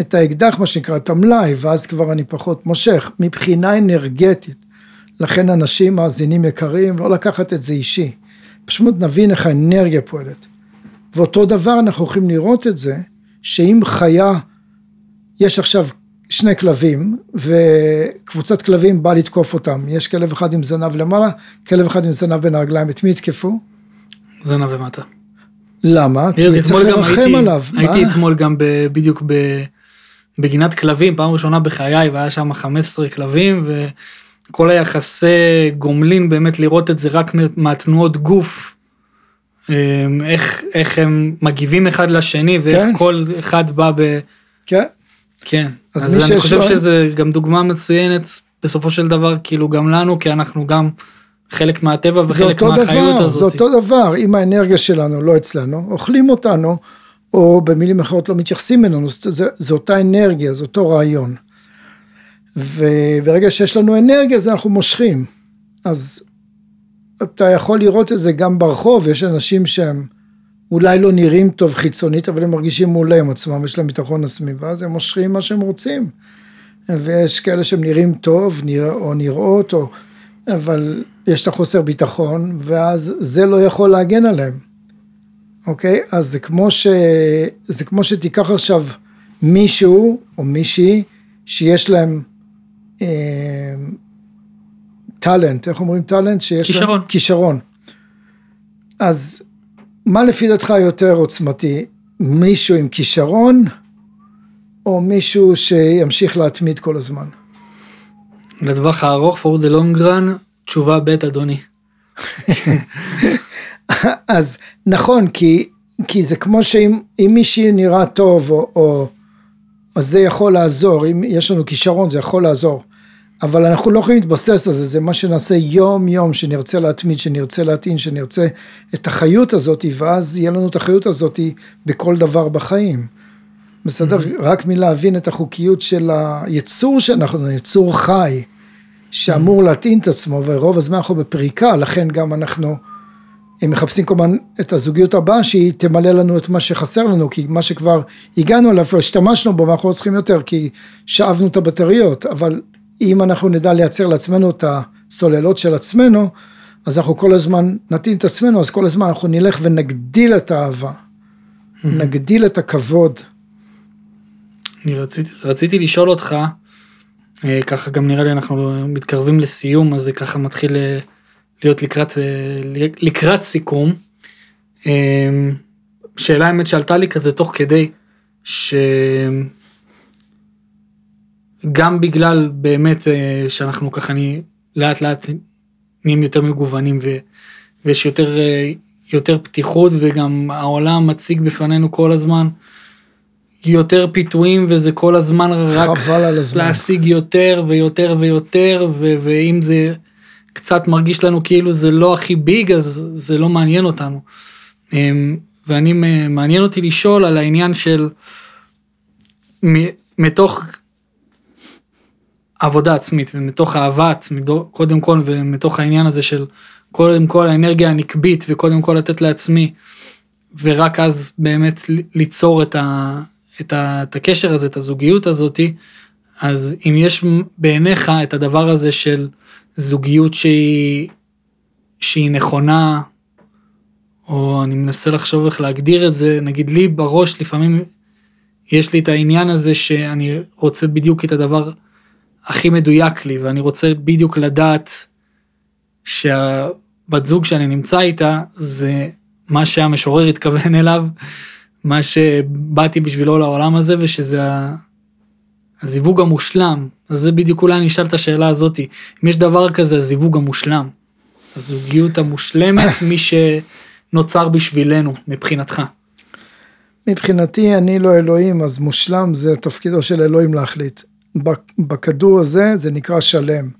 את האקדח, מה שנקרא, את המלאי, ואז כבר אני פחות מושך, מבחינה אנרגטית. לכן אנשים מאזינים יקרים, לא לקחת את זה אישי. פשוט נבין איך האנרגיה פועלת. ואותו דבר אנחנו יכולים לראות את זה, שאם חיה, יש עכשיו שני כלבים, וקבוצת כלבים באה לתקוף אותם. יש כלב אחד עם זנב למעלה, כלב אחד עם זנב בין הרגליים, את מי יתקפו? זנב למטה. למה? כי צריך לרחם הייתי, עליו. הייתי מה? אתמול גם ב, בדיוק ב, בגינת כלבים, פעם ראשונה בחיי, והיה שם 15 כלבים, וכל היחסי גומלין, באמת לראות את זה רק מהתנועות גוף, אמ, איך, איך הם מגיבים אחד לשני, ואיך כן. כל אחד בא ב... כן. כן. אז אז, אני חושב לו- שזה גם דוגמה מצוינת, בסופו של דבר, כאילו גם לנו, כי אנחנו גם חלק מהטבע וחלק מהחיות דבר, הזאת. זה אותו דבר, אם האנרגיה שלנו לא אצלנו, אוכלים אותנו, או במילים אחרות לא מתייחסים אלינו, זה, זה, אותה אנרגיה, זה אותו רעיון. וברגע שיש לנו אנרגיה, אז אנחנו מושכים. אז אתה יכול לראות את זה גם ברחוב, יש אנשים שהם אולי לא נראים טוב חיצונית, אבל הם מרגישים מעולה עם עצמם, יש להם ביטחון עצמי, ואז הם מושכים מה שהם רוצים. ויש כאלה שהם נראים טוב, נרא, או נראות, או, אבל יש את החוסר ביטחון, ואז זה לא יכול להגן עליהם. אוקיי? אז זה כמו, ש... זה כמו שתיקח עכשיו מישהו או מישהי שיש להם אה, טאלנט, איך אומרים טאלנט? שיש כישרון. להם כישרון. אז מה לפי דעתך יותר עוצמתי? מישהו עם כישרון או מישהו שימשיך להתמיד כל הזמן? לטווח הארוך, for the long run, תשובה ב' אדוני. אז נכון, כי, כי זה כמו שאם אם מישהי נראה טוב, או, או, אז זה יכול לעזור, אם יש לנו כישרון זה יכול לעזור, אבל אנחנו לא יכולים להתבסס על זה, זה מה שנעשה יום יום, שנרצה להתמיד, שנרצה להטעין, שנרצה את החיות הזאת, ואז יהיה לנו את החיות הזאת בכל דבר בחיים. בסדר? רק מלהבין את החוקיות של היצור שאנחנו, יצור חי, שאמור להטעין את עצמו, ורוב הזמן אנחנו בפריקה, לכן גם אנחנו הם מחפשים הזמן את הזוגיות הבאה שהיא תמלא לנו את מה שחסר לנו, כי מה שכבר הגענו אליו והשתמשנו בו ואנחנו לא צריכים יותר כי שאבנו את הבטריות, אבל אם אנחנו נדע לייצר לעצמנו את הסוללות של עצמנו, אז אנחנו כל הזמן נתאים את עצמנו, אז כל הזמן אנחנו נלך ונגדיל את האהבה, נגדיל את הכבוד. אני רציתי, רציתי לשאול אותך, אה, ככה גם נראה לי אנחנו מתקרבים לסיום, אז זה ככה מתחיל אה, להיות לקראת, אה, לקראת סיכום. אה, שאלה האמת שעלתה לי כזה תוך כדי, שגם בגלל באמת אה, שאנחנו ככה אני לאט לאט נהיים יותר מגוונים ו, ויש יותר, אה, יותר פתיחות וגם העולם מציג בפנינו כל הזמן יותר פיתויים וזה כל הזמן רק חבל על הזמן. להשיג יותר ויותר ויותר ו- ואם זה קצת מרגיש לנו כאילו זה לא הכי ביג אז זה לא מעניין אותנו. אמ, ואני מעניין אותי לשאול על העניין של מתוך עבודה עצמית ומתוך אהבה עצמית, קודם כל, ומתוך העניין הזה של קודם כל האנרגיה הנקבית וקודם כל לתת לעצמי, ורק אז באמת ליצור את, ה, את, ה, את הקשר הזה, את הזוגיות הזאתי, אז אם יש בעיניך את הדבר הזה של זוגיות שהיא, שהיא נכונה, או אני מנסה לחשוב איך להגדיר את זה, נגיד לי בראש לפעמים יש לי את העניין הזה שאני רוצה בדיוק את הדבר הכי מדויק לי, ואני רוצה בדיוק לדעת שהבת זוג שאני נמצא איתה זה מה שהמשורר התכוון אליו, מה שבאתי בשבילו לעולם הזה, ושזה הזיווג המושלם. אז זה בדיוק אולי אני אשאל את השאלה הזאתי, אם יש דבר כזה, הזיווג המושלם. הזוגיות המושלמת, מי שנוצר בשבילנו, מבחינתך. מבחינתי אני לא אלוהים, אז מושלם זה תפקידו של אלוהים להחליט. בכדור הזה זה נקרא שלם.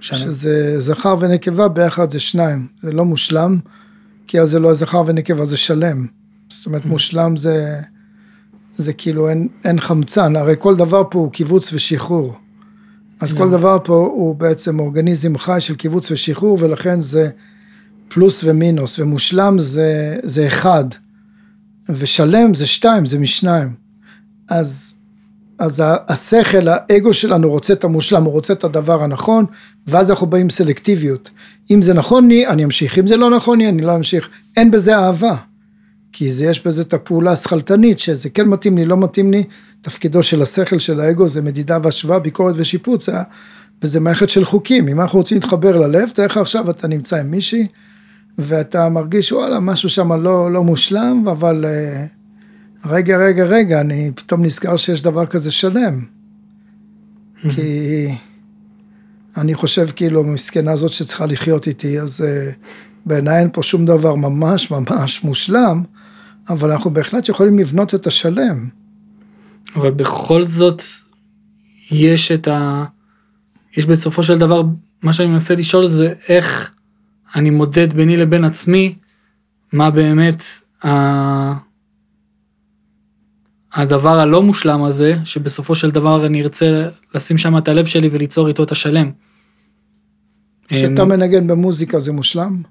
שלם. שזה זכר ונקבה ביחד זה שניים, זה לא מושלם, כי אז זה לא זכר ונקבה, זה שלם. זאת אומרת, mm. מושלם זה, זה כאילו אין, אין חמצן, הרי כל דבר פה הוא קיבוץ ושחרור. אז כל דבר פה הוא בעצם אורגניזם חי של קיבוץ ושחרור, ולכן זה פלוס ומינוס, ומושלם זה, זה אחד, ושלם זה שתיים, זה משניים. אז אז השכל, האגו שלנו רוצה את המושלם, הוא רוצה את הדבר הנכון, ואז אנחנו באים סלקטיביות. אם זה נכון לי, אני אמשיך, אם זה לא נכון לי, אני לא אמשיך. אין בזה אהבה. כי זה, יש בזה את הפעולה השכלתנית, שזה כן מתאים לי, לא מתאים לי, תפקידו של השכל של האגו זה מדידה והשוואה, ביקורת ושיפוץ, וזה מערכת של חוקים. אם אנחנו רוצים להתחבר ללב, תאר לך עכשיו אתה נמצא עם מישהי, ואתה מרגיש וואלה, משהו שם לא, לא מושלם, אבל... Uh, רגע, רגע, רגע, אני פתאום נזכר שיש דבר כזה שלם. כי אני חושב כאילו, מסכנה הזאת שצריכה לחיות איתי, אז uh, בעיניי אין פה שום דבר ממש ממש מושלם, אבל אנחנו בהחלט יכולים לבנות את השלם. אבל בכל זאת, יש את ה... יש בסופו של דבר, מה שאני מנסה לשאול זה איך אני מודד ביני לבין עצמי, מה באמת ה... הדבר הלא מושלם הזה, שבסופו של דבר אני ארצה לשים שם את הלב שלי וליצור איתו את השלם. כשאתה מנגן במוזיקה זה מושלם?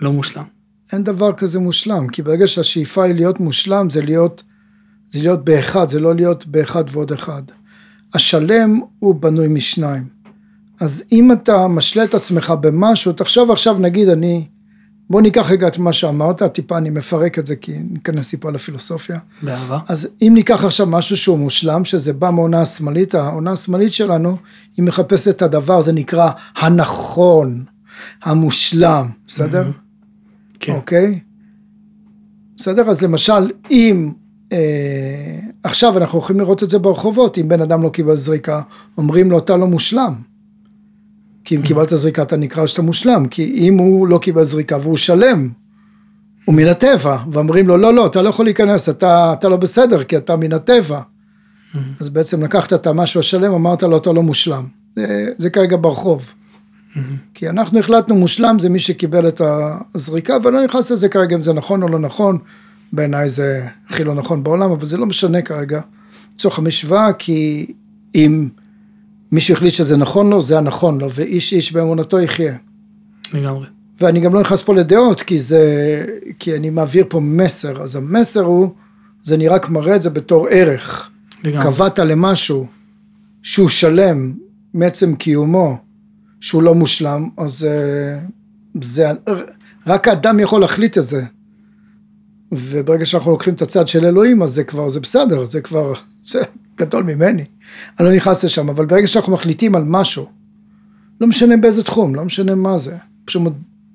לא מושלם. אין דבר כזה מושלם, כי ברגע שהשאיפה היא להיות מושלם, זה להיות, זה להיות באחד, זה לא להיות באחד ועוד אחד. השלם הוא בנוי משניים. אז אם אתה משלה את עצמך במשהו, תחשוב עכשיו, נגיד אני בוא ניקח רגע את מה שאמרת, טיפה אני מפרק את זה כי ניכנס טיפה לפילוסופיה. באהבה. אז אם ניקח עכשיו משהו שהוא מושלם, שזה בא מהעונה השמאלית, העונה השמאלית שלנו, היא מחפשת את הדבר, זה נקרא הנכון, המושלם, בסדר? Mm-hmm. כן. אוקיי? בסדר? אז למשל, אם אה, עכשיו אנחנו יכולים לראות את זה ברחובות, אם בן אדם לא קיבל זריקה, אומרים לו אתה לא מושלם. כי אם קיבלת זריקה אתה נקרא שאתה מושלם, כי אם הוא לא קיבל זריקה והוא שלם, הוא מן הטבע, ואומרים לו לא לא אתה לא יכול להיכנס, אתה, אתה לא בסדר כי אתה מן הטבע. Mm-hmm. אז בעצם לקחת את המשהו השלם, אמרת לו אתה לא מושלם. זה, זה כרגע ברחוב. כי אנחנו החלטנו מושלם זה מי שקיבל את הזריקה, ואני לא נכנס לזה כרגע אם זה נכון או לא נכון, בעיניי זה הכי לא נכון בעולם, אבל זה לא משנה כרגע, לצורך המשוואה, כי אם... מישהו החליט שזה נכון לו, זה הנכון לו, ואיש איש באמונתו יחיה. לגמרי. ואני גם לא נכנס פה לדעות, כי זה, כי אני מעביר פה מסר, אז המסר הוא, זה אני רק מראה את זה בתור ערך. לגמרי. קבעת למשהו שהוא שלם מעצם קיומו, שהוא לא מושלם, אז אה, זה, רק האדם יכול להחליט את זה. וברגע שאנחנו לוקחים את הצד של אלוהים, אז זה כבר, זה בסדר, זה כבר, זה גדול ממני. אני לא נכנס לשם, אבל ברגע שאנחנו מחליטים על משהו, לא משנה באיזה תחום, לא משנה מה זה, פשוט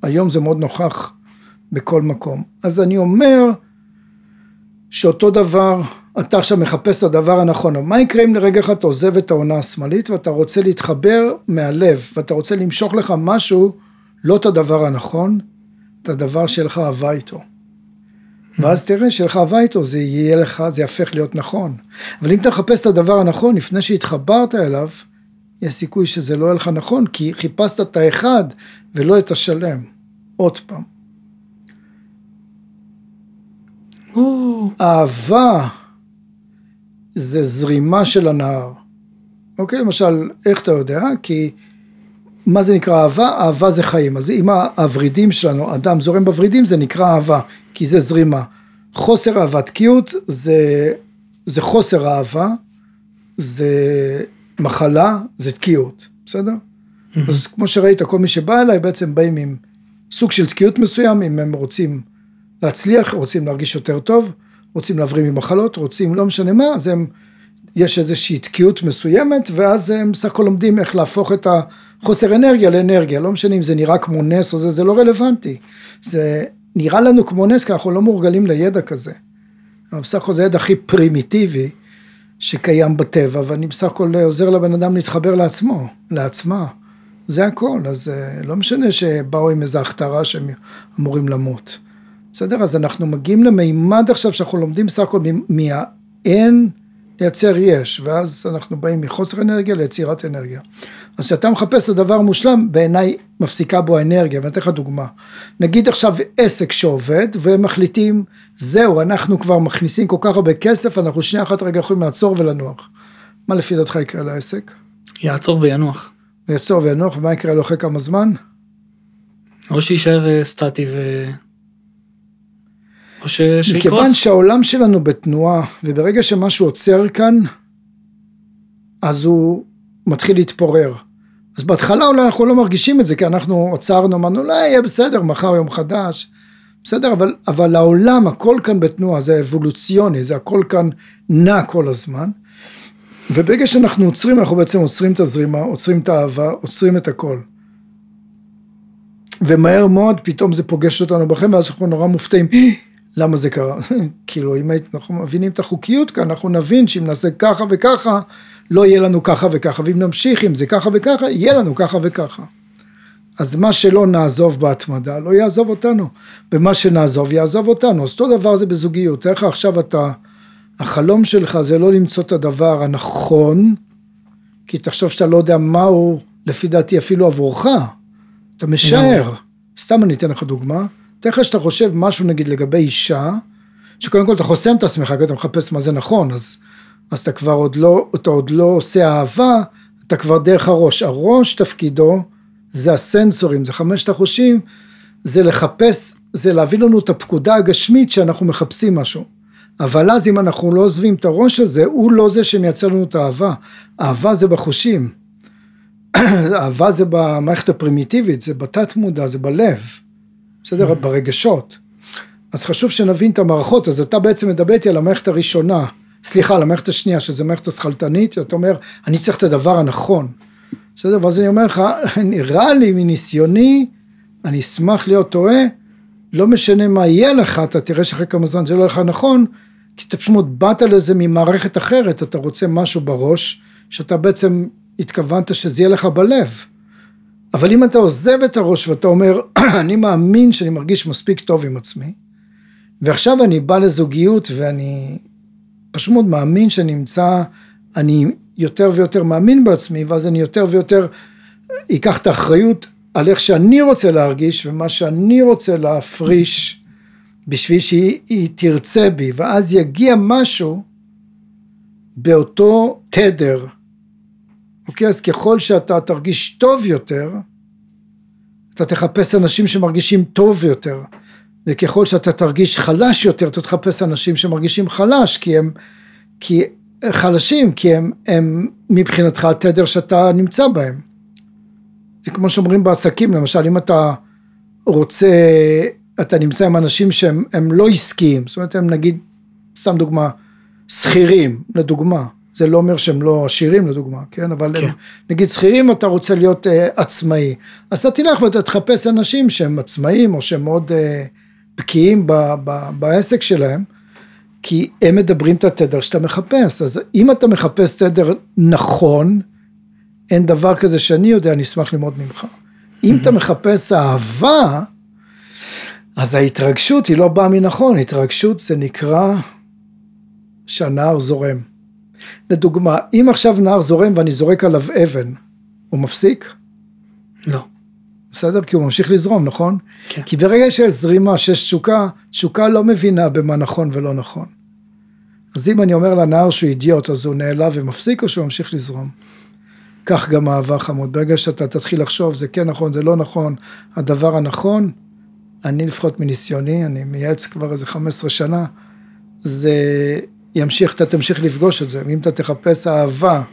היום זה מאוד נוכח בכל מקום. אז אני אומר שאותו דבר, אתה עכשיו מחפש את הדבר הנכון, מה יקרה אם לרגע אחד אתה עוזב את העונה השמאלית ואתה רוצה להתחבר מהלב, ואתה רוצה למשוך לך משהו, לא את הדבר הנכון, את הדבר שיהיה לך אהבה איתו. ואז תראה שלך אהבה איתו, זה יהיה לך, זה יהפך להיות נכון. אבל אם אתה מחפש את הדבר הנכון לפני שהתחברת אליו, יש סיכוי שזה לא יהיה לך נכון, כי חיפשת את האחד ולא את השלם. עוד פעם. אהבה זה זרימה של הנהר. אוקיי, למשל, איך אתה יודע? כי מה זה נקרא אהבה? אהבה זה חיים. אז אם הוורידים שלנו, אדם זורם בוורידים, זה נקרא אהבה, כי זה זרימה. חוסר אהבה, תקיעות זה, זה חוסר אהבה, זה מחלה, זה תקיעות, בסדר? Mm-hmm. אז כמו שראית, כל מי שבא אליי בעצם באים עם סוג של תקיעות מסוים, אם הם רוצים להצליח, רוצים להרגיש יותר טוב, רוצים להבריא ממחלות, רוצים לא משנה מה, אז הם, יש איזושהי תקיעות מסוימת, ואז הם סך הכל לומדים איך להפוך את החוסר אנרגיה לאנרגיה, לא משנה אם זה נראה כמו נס או זה, זה לא רלוונטי. זה נראה לנו כמו נס, כי אנחנו לא מורגלים לידע כזה. אבל בסך הכל זה ידע הכי פרימיטיבי שקיים בטבע, ואני בסך הכל עוזר לבן אדם להתחבר לעצמו, לעצמה. זה הכל, אז אה, לא משנה שבאו עם איזו הכתרה שהם אמורים למות. בסדר? אז אנחנו מגיעים למימד עכשיו שאנחנו לומדים בסך הכל מהאין לייצר יש, ואז אנחנו באים מחוסר אנרגיה ליצירת אנרגיה. אז כשאתה מחפש את הדבר המושלם, בעיניי מפסיקה בו האנרגיה, ואני אתן לך דוגמה. נגיד עכשיו עסק שעובד, והם מחליטים, זהו, אנחנו כבר מכניסים כל כך הרבה כסף, אנחנו שנייה אחת רגע יכולים לעצור ולנוח. מה לפי דעתך יקרה לעסק? יעצור וינוח. יעצור וינוח, ומה יקרה לו אחרי כמה זמן? או שיישאר אה, סטטי ו... או ש... שיקרוס. מכיוון שהעולם שלנו בתנועה, וברגע שמשהו עוצר כאן, אז הוא מתחיל להתפורר. אז בהתחלה אולי אנחנו לא מרגישים את זה, כי אנחנו עצרנו, אמרנו, אולי יהיה בסדר, מחר יום חדש. בסדר, אבל, אבל העולם, הכל כאן בתנועה, זה אבולוציוני, זה הכל כאן נע כל הזמן. וברגע שאנחנו עוצרים, אנחנו בעצם עוצרים את הזרימה, עוצרים את האהבה, עוצרים את הכל. ומהר מאוד פתאום זה פוגש אותנו בכם, ואז אנחנו נורא מופתעים, למה זה קרה? כאילו, אם אנחנו מבינים את החוקיות כאן, אנחנו נבין שאם נעשה ככה וככה, לא יהיה לנו ככה וככה, ואם נמשיך עם זה ככה וככה, יהיה לנו ככה וככה. אז מה שלא נעזוב בהתמדה, לא יעזוב אותנו. ומה שנעזוב, יעזוב אותנו. אז אותו דבר זה בזוגיות. איך עכשיו אתה, החלום שלך זה לא למצוא את הדבר הנכון, כי תחשוב שאתה לא יודע מהו, לפי דעתי, אפילו עבורך. אתה משער. סתם אני אתן לך דוגמה. תאר לך שאתה חושב משהו נגיד לגבי אישה, שקודם כל אתה חוסם את עצמך, כי אתה מחפש מה זה נכון, אז, אז אתה כבר עוד לא, אתה עוד לא עושה אהבה, אתה כבר דרך הראש. הראש תפקידו זה הסנסורים, זה חמשת החושים, זה לחפש, זה להביא לנו את הפקודה הגשמית שאנחנו מחפשים משהו. אבל אז אם אנחנו לא עוזבים את הראש הזה, הוא לא זה שמייצר לנו את האהבה. אהבה זה בחושים. אהבה זה במערכת הפרימיטיבית, זה בתת מודע, זה בלב. בסדר? ברגשות. אז חשוב שנבין את המערכות, אז אתה בעצם מדבר איתי על המערכת הראשונה, סליחה, על המערכת השנייה, שזה מערכת השכלתנית, אתה אומר, אני צריך את הדבר הנכון. בסדר? ואז אני אומר לך, נראה לי מניסיוני, אני אשמח להיות טועה, לא משנה מה יהיה לך, אתה תראה שאחרי כמה זמן זה לא לך נכון, כי אתה פשוט באת לזה ממערכת אחרת, אתה רוצה משהו בראש, שאתה בעצם התכוונת שזה יהיה לך בלב. אבל אם אתה עוזב את הראש ואתה אומר, אני מאמין שאני מרגיש מספיק טוב עם עצמי, ועכשיו אני בא לזוגיות ואני פשוט מאוד מאמין שאני אמצא, אני יותר ויותר מאמין בעצמי, ואז אני יותר ויותר אקח את האחריות על איך שאני רוצה להרגיש ומה שאני רוצה להפריש בשביל שהיא תרצה בי, ואז יגיע משהו באותו תדר. אוקיי? אז ככל שאתה תרגיש טוב יותר, אתה תחפש אנשים שמרגישים טוב יותר. וככל שאתה תרגיש חלש יותר, אתה תחפש אנשים שמרגישים חלש, כי הם, כי חלשים, כי הם, הם מבחינתך התדר שאתה נמצא בהם. זה כמו שאומרים בעסקים, למשל, אם אתה רוצה, אתה נמצא עם אנשים שהם לא עסקיים, זאת אומרת, הם נגיד, סתם דוגמה, שכירים, לדוגמה. זה לא אומר שהם לא עשירים לדוגמה, כן? אבל כן. הם, נגיד שכירים אתה רוצה להיות uh, עצמאי, אז אתה תלך ואתה תחפש אנשים שהם עצמאים או שהם מאוד uh, בקיאים ב, ב, בעסק שלהם, כי הם מדברים את התדר שאתה מחפש, אז אם אתה מחפש תדר נכון, אין דבר כזה שאני יודע, אני אשמח ללמוד ממך. אם אתה מחפש אהבה, אז ההתרגשות היא לא באה מנכון, התרגשות זה נקרא שהנהר זורם. לדוגמה, אם עכשיו נהר זורם ואני זורק עליו אבן, הוא מפסיק? לא. בסדר? כי הוא ממשיך לזרום, נכון? כן. כי ברגע שיש זרימה, שיש תשוקה, תשוקה לא מבינה במה נכון ולא נכון. אז אם אני אומר לנהר שהוא אידיוט, אז הוא נעלב ומפסיק או שהוא ממשיך לזרום? כך גם אהבה חמוד. ברגע שאתה תתחיל לחשוב, זה כן נכון, זה לא נכון, הדבר הנכון, אני לפחות מניסיוני, אני מייעץ כבר איזה 15 שנה, זה ימשיך, אתה תמשיך לפגוש את זה. אם אתה תחפש אהבה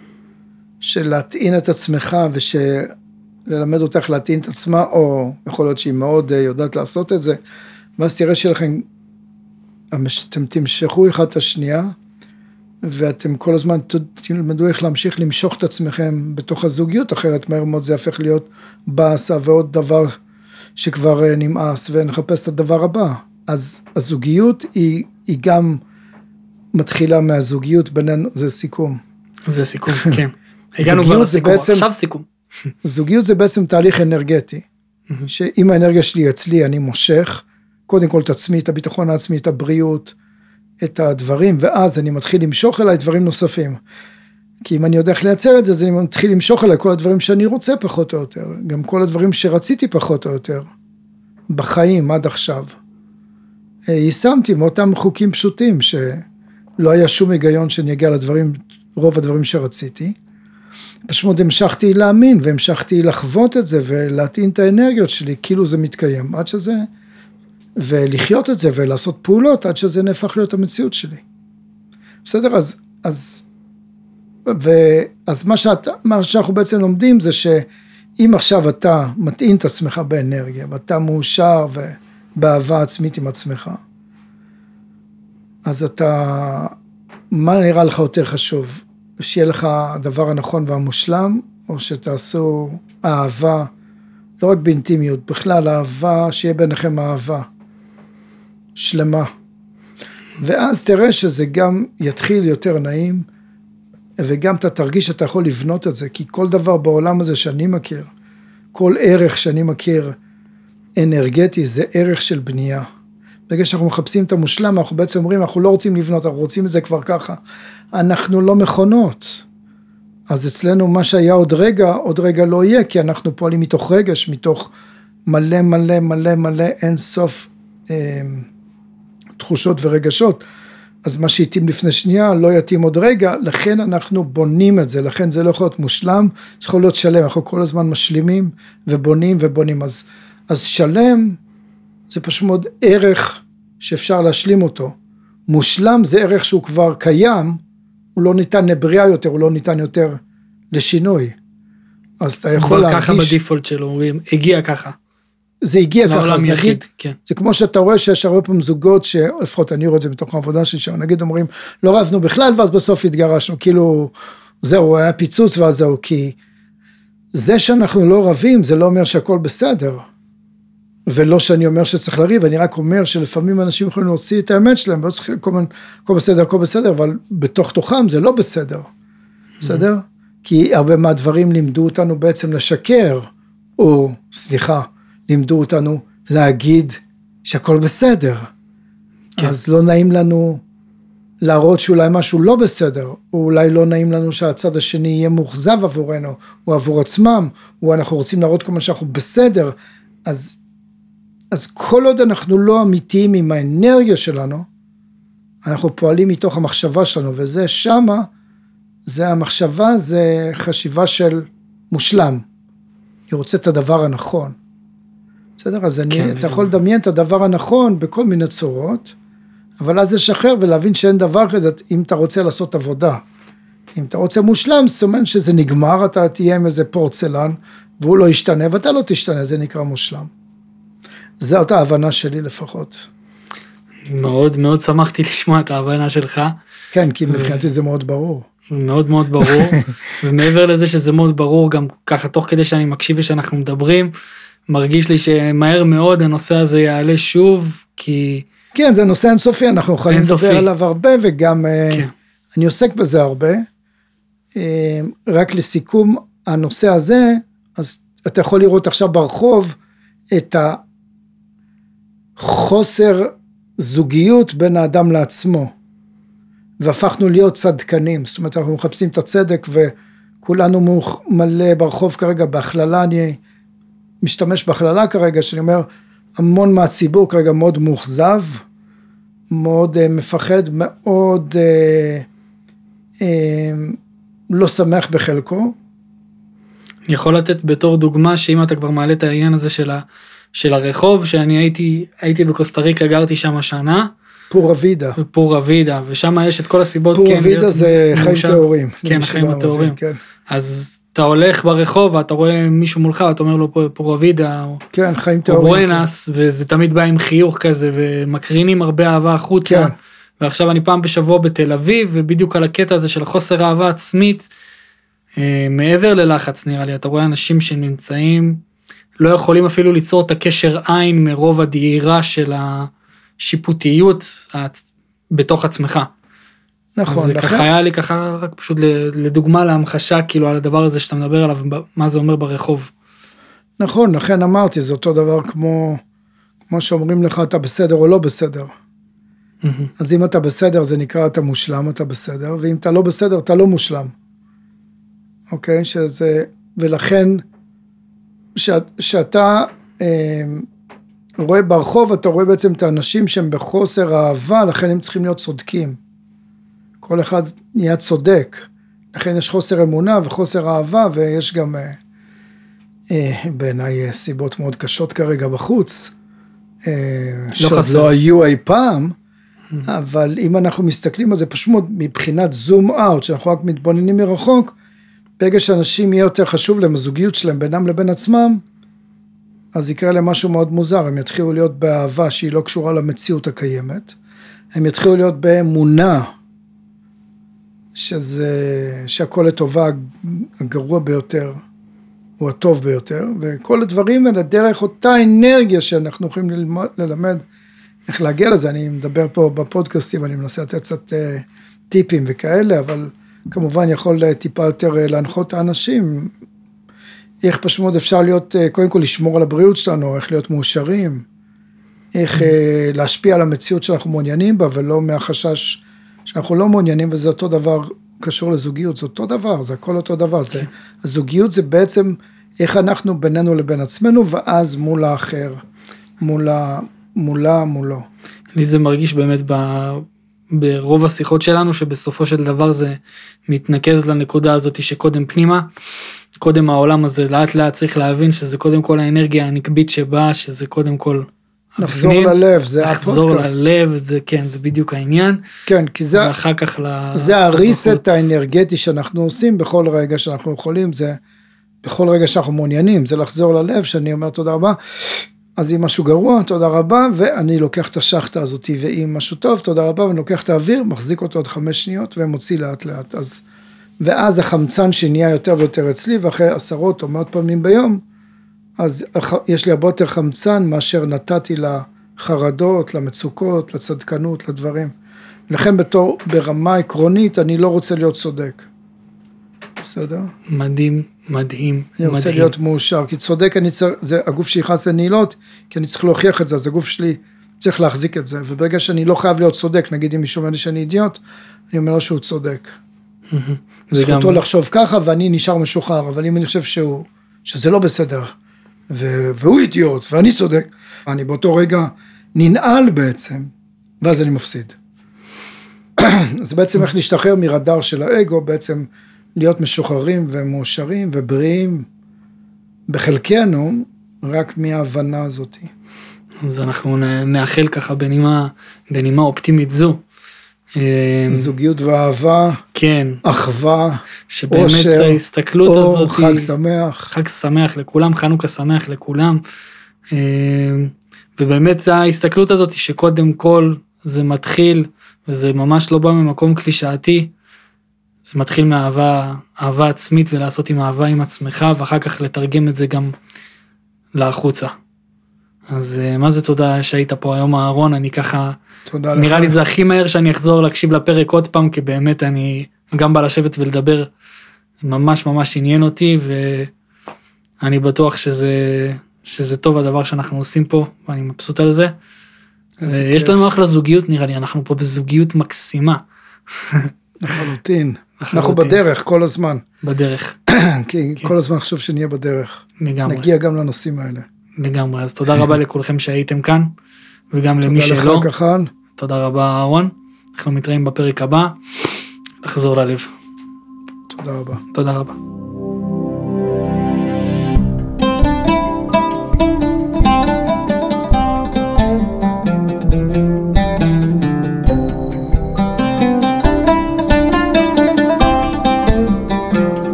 של להטעין את עצמך ושללמד אותך להטעין את עצמה, או יכול להיות שהיא מאוד אה, יודעת לעשות את זה, ואז תראה שלכם, אתם תמשכו אחד את השנייה, ואתם כל הזמן תלמדו איך להמשיך למשוך את עצמכם בתוך הזוגיות, אחרת מהר מאוד זה יהפך להיות באסה ועוד דבר שכבר אה, נמאס ונחפש את הדבר הבא. אז הזוגיות היא, היא גם מתחילה מהזוגיות בינינו, זה סיכום. זה סיכום, כן. הגענו כבר לסיכום, בעצם, עכשיו סיכום. זוגיות זה בעצם תהליך אנרגטי, שאם האנרגיה שלי אצלי אני מושך, קודם כל את עצמי, את הביטחון העצמי, את הבריאות, את הדברים, ואז אני מתחיל למשוך אליי דברים נוספים. כי אם אני יודע איך לייצר את זה, אז אני מתחיל למשוך אליי כל הדברים שאני רוצה פחות או יותר, גם כל הדברים שרציתי פחות או יותר, בחיים עד עכשיו. אה, יישמתי מאותם חוקים פשוטים, שלא היה שום היגיון שאני אגיע לדברים, רוב הדברים שרציתי. פשוט המשכתי להאמין והמשכתי לחוות את זה ולהטעין את האנרגיות שלי, כאילו זה מתקיים, עד שזה ולחיות את זה ולעשות פעולות עד שזה נהפך להיות המציאות שלי. בסדר? אז, אז, ואז מה, שאת, מה שאנחנו בעצם לומדים זה שאם עכשיו אתה מטעין את עצמך באנרגיה ואתה מאושר ובאהבה עצמית עם עצמך, אז אתה, מה נראה לך יותר חשוב? שיהיה לך הדבר הנכון והמושלם, או שתעשו אהבה, לא רק באינטימיות, בכלל אהבה, שיהיה ביניכם אהבה. שלמה. ואז תראה שזה גם יתחיל יותר נעים, וגם אתה תרגיש שאתה יכול לבנות את זה, כי כל דבר בעולם הזה שאני מכיר, כל ערך שאני מכיר אנרגטי, זה ערך של בנייה. ברגע שאנחנו מחפשים את המושלם, אנחנו בעצם אומרים, אנחנו לא רוצים לבנות, אנחנו רוצים את זה כבר ככה. אנחנו לא מכונות. אז אצלנו מה שהיה עוד רגע, עוד רגע לא יהיה, כי אנחנו פועלים מתוך רגש, מתוך מלא מלא מלא מלא אין סוף. אה, תחושות ורגשות. אז מה שהתאים לפני שנייה לא יתאים עוד רגע, לכן אנחנו בונים את זה, לכן זה לא יכול להיות מושלם, זה יכול להיות שלם, אנחנו כל הזמן משלימים ובונים ובונים. אז, אז שלם זה פשוט מאוד ערך שאפשר להשלים אותו. מושלם זה ערך שהוא כבר קיים, הוא לא ניתן לבריאה יותר, הוא לא ניתן יותר לשינוי. אז אתה יכול להרגיש... ככה בדיפולט שלו, הוא הגיע ככה. זה הגיע ככה, אז נגיד, כן. זה כמו שאתה רואה שיש הרבה פעמים זוגות, שלפחות אני רואה את זה בתוך העבודה שלי, שנגיד אומרים, לא רבנו בכלל, ואז בסוף התגרשנו, כאילו, זהו, היה פיצוץ ואז זהו, כי זה שאנחנו לא רבים, זה לא אומר שהכל בסדר. ולא שאני אומר שצריך לריב, אני רק אומר שלפעמים אנשים יכולים להוציא את האמת שלהם, ולא צריך כל הזמן, הכל בסדר, הכל בסדר, אבל בתוך תוכם זה לא בסדר, בסדר? כי הרבה מהדברים לימדו אותנו בעצם לשקר, או, סליחה, לימדו אותנו להגיד שהכל בסדר. כן. אז לא נעים לנו להראות שאולי משהו לא בסדר, או אולי לא נעים לנו שהצד השני יהיה מאוכזב עבורנו, או עבור עצמם, או אנחנו רוצים להראות כל מה שאנחנו בסדר. אז, אז כל עוד אנחנו לא אמיתיים עם האנרגיה שלנו, אנחנו פועלים מתוך המחשבה שלנו, וזה שמה, זה המחשבה, זה חשיבה של מושלם. אני רוצה את הדבר הנכון. בסדר? אז אני, כן, אתה יכול לדמיין את הדבר הנכון בכל מיני צורות, אבל אז לשחרר ולהבין שאין דבר כזה, אם אתה רוצה לעשות עבודה. אם אתה רוצה מושלם, אומרת שזה נגמר, אתה תהיה עם איזה פורצלן, והוא לא ישתנה, ואתה לא תשתנה, זה נקרא מושלם. זאת ההבנה שלי לפחות. מאוד מאוד שמחתי לשמוע את ההבנה שלך. כן, כי מבחינתי זה מאוד ברור. מאוד מאוד ברור, ומעבר לזה שזה מאוד ברור, גם ככה תוך כדי שאני מקשיב ושאנחנו מדברים, מרגיש לי שמהר מאוד הנושא הזה יעלה שוב, כי... כן, זה נושא אינסופי, אנחנו יכולים לדבר עליו הרבה, וגם אה, כן. אני עוסק בזה הרבה. אה, רק לסיכום הנושא הזה, אז אתה יכול לראות עכשיו ברחוב את החוסר זוגיות בין האדם לעצמו. והפכנו להיות צדקנים, זאת אומרת אנחנו מחפשים את הצדק וכולנו מלא ברחוב כרגע בהכללה, אני משתמש בהכללה כרגע, שאני אומר, המון מהציבור כרגע מאוד מאוכזב, מאוד uh, מפחד, מאוד uh, uh, לא שמח בחלקו, אני יכול לתת בתור דוגמה שאם אתה כבר מעלה את העניין הזה של, ה, של הרחוב, שאני הייתי, הייתי בקוסטה ריקה, גרתי שם שנה, פורה וידה. פורה וידה, ושם יש את כל הסיבות. פורה כן, וידה זה חיים. טהורים. כן, רוצה, הטהורים. כן. אז אתה הולך ברחוב ואתה רואה מישהו מולך ואתה אומר לו "פו- פורה וידה או, כן, חיים או טהורים. בואנס וזה תמיד בא עם חיוך כזה ומקרינים הרבה אהבה החוצה. כן. ועכשיו אני פעם בשבוע בתל אביב ובדיוק על הקטע הזה של החוסר אהבה עצמית. אה, מעבר ללחץ נראה לי אתה רואה אנשים שנמצאים לא יכולים אפילו ליצור את הקשר עין מרוב הדהירה של השיפוטיות בתוך עצמך. נכון, זה לכן- ככה היה לי ככה רק פשוט לדוגמה להמחשה כאילו על הדבר הזה שאתה מדבר עליו מה זה אומר ברחוב. נכון, לכן אמרתי, זה אותו דבר כמו, כמו שאומרים לך אתה בסדר או לא בסדר. אז אם אתה בסדר זה נקרא אתה מושלם, אתה בסדר, ואם אתה לא בסדר אתה לא מושלם. אוקיי? שזה, ולכן, שאתה אה, רואה ברחוב, אתה רואה בעצם את האנשים שהם בחוסר אהבה, לכן הם צריכים להיות צודקים. כל אחד נהיה צודק. לכן יש חוסר אמונה וחוסר אהבה, ויש גם אה, אה, בעיניי אה, סיבות מאוד קשות כרגע בחוץ, אה, שעוד חסר. לא היו אי פעם, אבל אם אנחנו מסתכלים על זה פשוט מבחינת זום אאוט, שאנחנו רק מתבוננים מרחוק, ברגע שאנשים יהיה יותר חשוב להם הזוגיות שלהם בינם לבין עצמם, אז יקרה להם משהו מאוד מוזר, הם יתחילו להיות באהבה שהיא לא קשורה למציאות הקיימת, הם יתחילו להיות באמונה, שזה, שהכל לטובה הגרוע ביותר, הוא הטוב ביותר, וכל הדברים האלה דרך אותה אנרגיה שאנחנו יכולים ללמוד, ללמד איך להגיע לזה, אני מדבר פה בפודקאסטים, אני מנסה לתת קצת אה, טיפים וכאלה, אבל כמובן יכול אה, טיפה יותר אה, להנחות את האנשים, איך פשוט מאוד אפשר להיות, אה, קודם כל לשמור על הבריאות שלנו, איך להיות מאושרים, איך להשפיע על המציאות שאנחנו מעוניינים בה, ולא מהחשש שאנחנו לא מעוניינים, וזה אותו דבר קשור לזוגיות, זה אותו דבר, זה הכל אותו דבר, זה, הזוגיות זה בעצם איך אנחנו בינינו לבין עצמנו, ואז מול האחר, מול ה... מולה, מולו. לי זה מרגיש באמת ב... ברוב השיחות שלנו שבסופו של דבר זה מתנקז לנקודה הזאת שקודם פנימה, קודם העולם הזה לאט לאט צריך להבין שזה קודם כל האנרגיה הנקבית שבאה, שזה קודם כל נחזור הפנים, ללב, זה לחזור הפודקאסט. ללב, זה כן, זה בדיוק העניין, כן, כי זה, ואחר כך ל... זה הריסט. האנרגטי שאנחנו עושים בכל רגע שאנחנו יכולים, זה בכל רגע שאנחנו מעוניינים, זה לחזור ללב, שאני אומר תודה רבה. אז אם משהו גרוע, תודה רבה, ואני לוקח את השחטה הזאת, ואם משהו טוב, תודה רבה, ואני לוקח את האוויר, מחזיק אותו עוד חמש שניות, ומוציא לאט לאט. אז, ואז החמצן שנהיה יותר ויותר אצלי, ואחרי עשרות או מאות פעמים ביום, אז יש לי הרבה יותר חמצן מאשר נתתי לחרדות, למצוקות, לצדקנות, לדברים. לכן בתור, ברמה עקרונית, אני לא רוצה להיות צודק. בסדר? מדהים, מדהים, אני רוצה מדהים. להיות מאושר, כי צודק אני צריך, זה הגוף שנכנס לנעילות, כי אני צריך להוכיח את זה, אז הגוף שלי צריך להחזיק את זה, וברגע שאני לא חייב להיות צודק, נגיד אם מישהו אומר לי שאני אידיוט, אני אומר לו שהוא צודק. זה גם, זכותו לחשוב ככה ואני נשאר משוחרר, אבל אם אני חושב שהוא, שזה לא בסדר, ו- והוא אידיוט ואני צודק, אני באותו רגע ננעל בעצם, ואז אני מפסיד. אז בעצם איך להשתחרר מרדאר של האגו, בעצם להיות משוחררים ומאושרים ובריאים בחלקנו, רק מההבנה הזאת. אז אנחנו נאחל ככה בנימה, בנימה אופטימית זו. אה, זוגיות ואהבה, כן, אחווה, שבאמת אושר, ההסתכלות אור, הזאת, חג שמח. חג שמח לכולם, חנוכה שמח לכולם. אה, ובאמת זה ההסתכלות הזאת שקודם כל זה מתחיל, וזה ממש לא בא ממקום קלישאתי, זה מתחיל מאהבה, אהבה עצמית ולעשות עם אהבה עם עצמך, ואחר כך לתרגם את זה גם לחוצה. אז אה, מה זה תודה שהיית פה היום אהרון, אני ככה, תודה לך. נראה לי זה הכי מהר שאני אחזור להקשיב לפרק עוד פעם, כי באמת אני גם בא לשבת ולדבר, ממש ממש עניין אותי, ואני בטוח שזה, שזה טוב הדבר שאנחנו עושים פה, ואני מבסוט על זה. איזה יש כיף. לנו אחלה זוגיות נראה לי, אנחנו פה בזוגיות מקסימה לחלוטין. אנחנו. בדרך כל הזמן. בדרך, כי כל הזמן חשוב שנהיה בדרך. לגמרי, נגיע גם לנושאים האלה. לגמרי. אז תודה רבה לכולכם שהייתם כאן, וגם למי תודה לך שלא, כחל. תודה רבה אהרון. אנחנו מתראים בפרק הבא, לחזור ללב. תודה רבה. תודה רבה.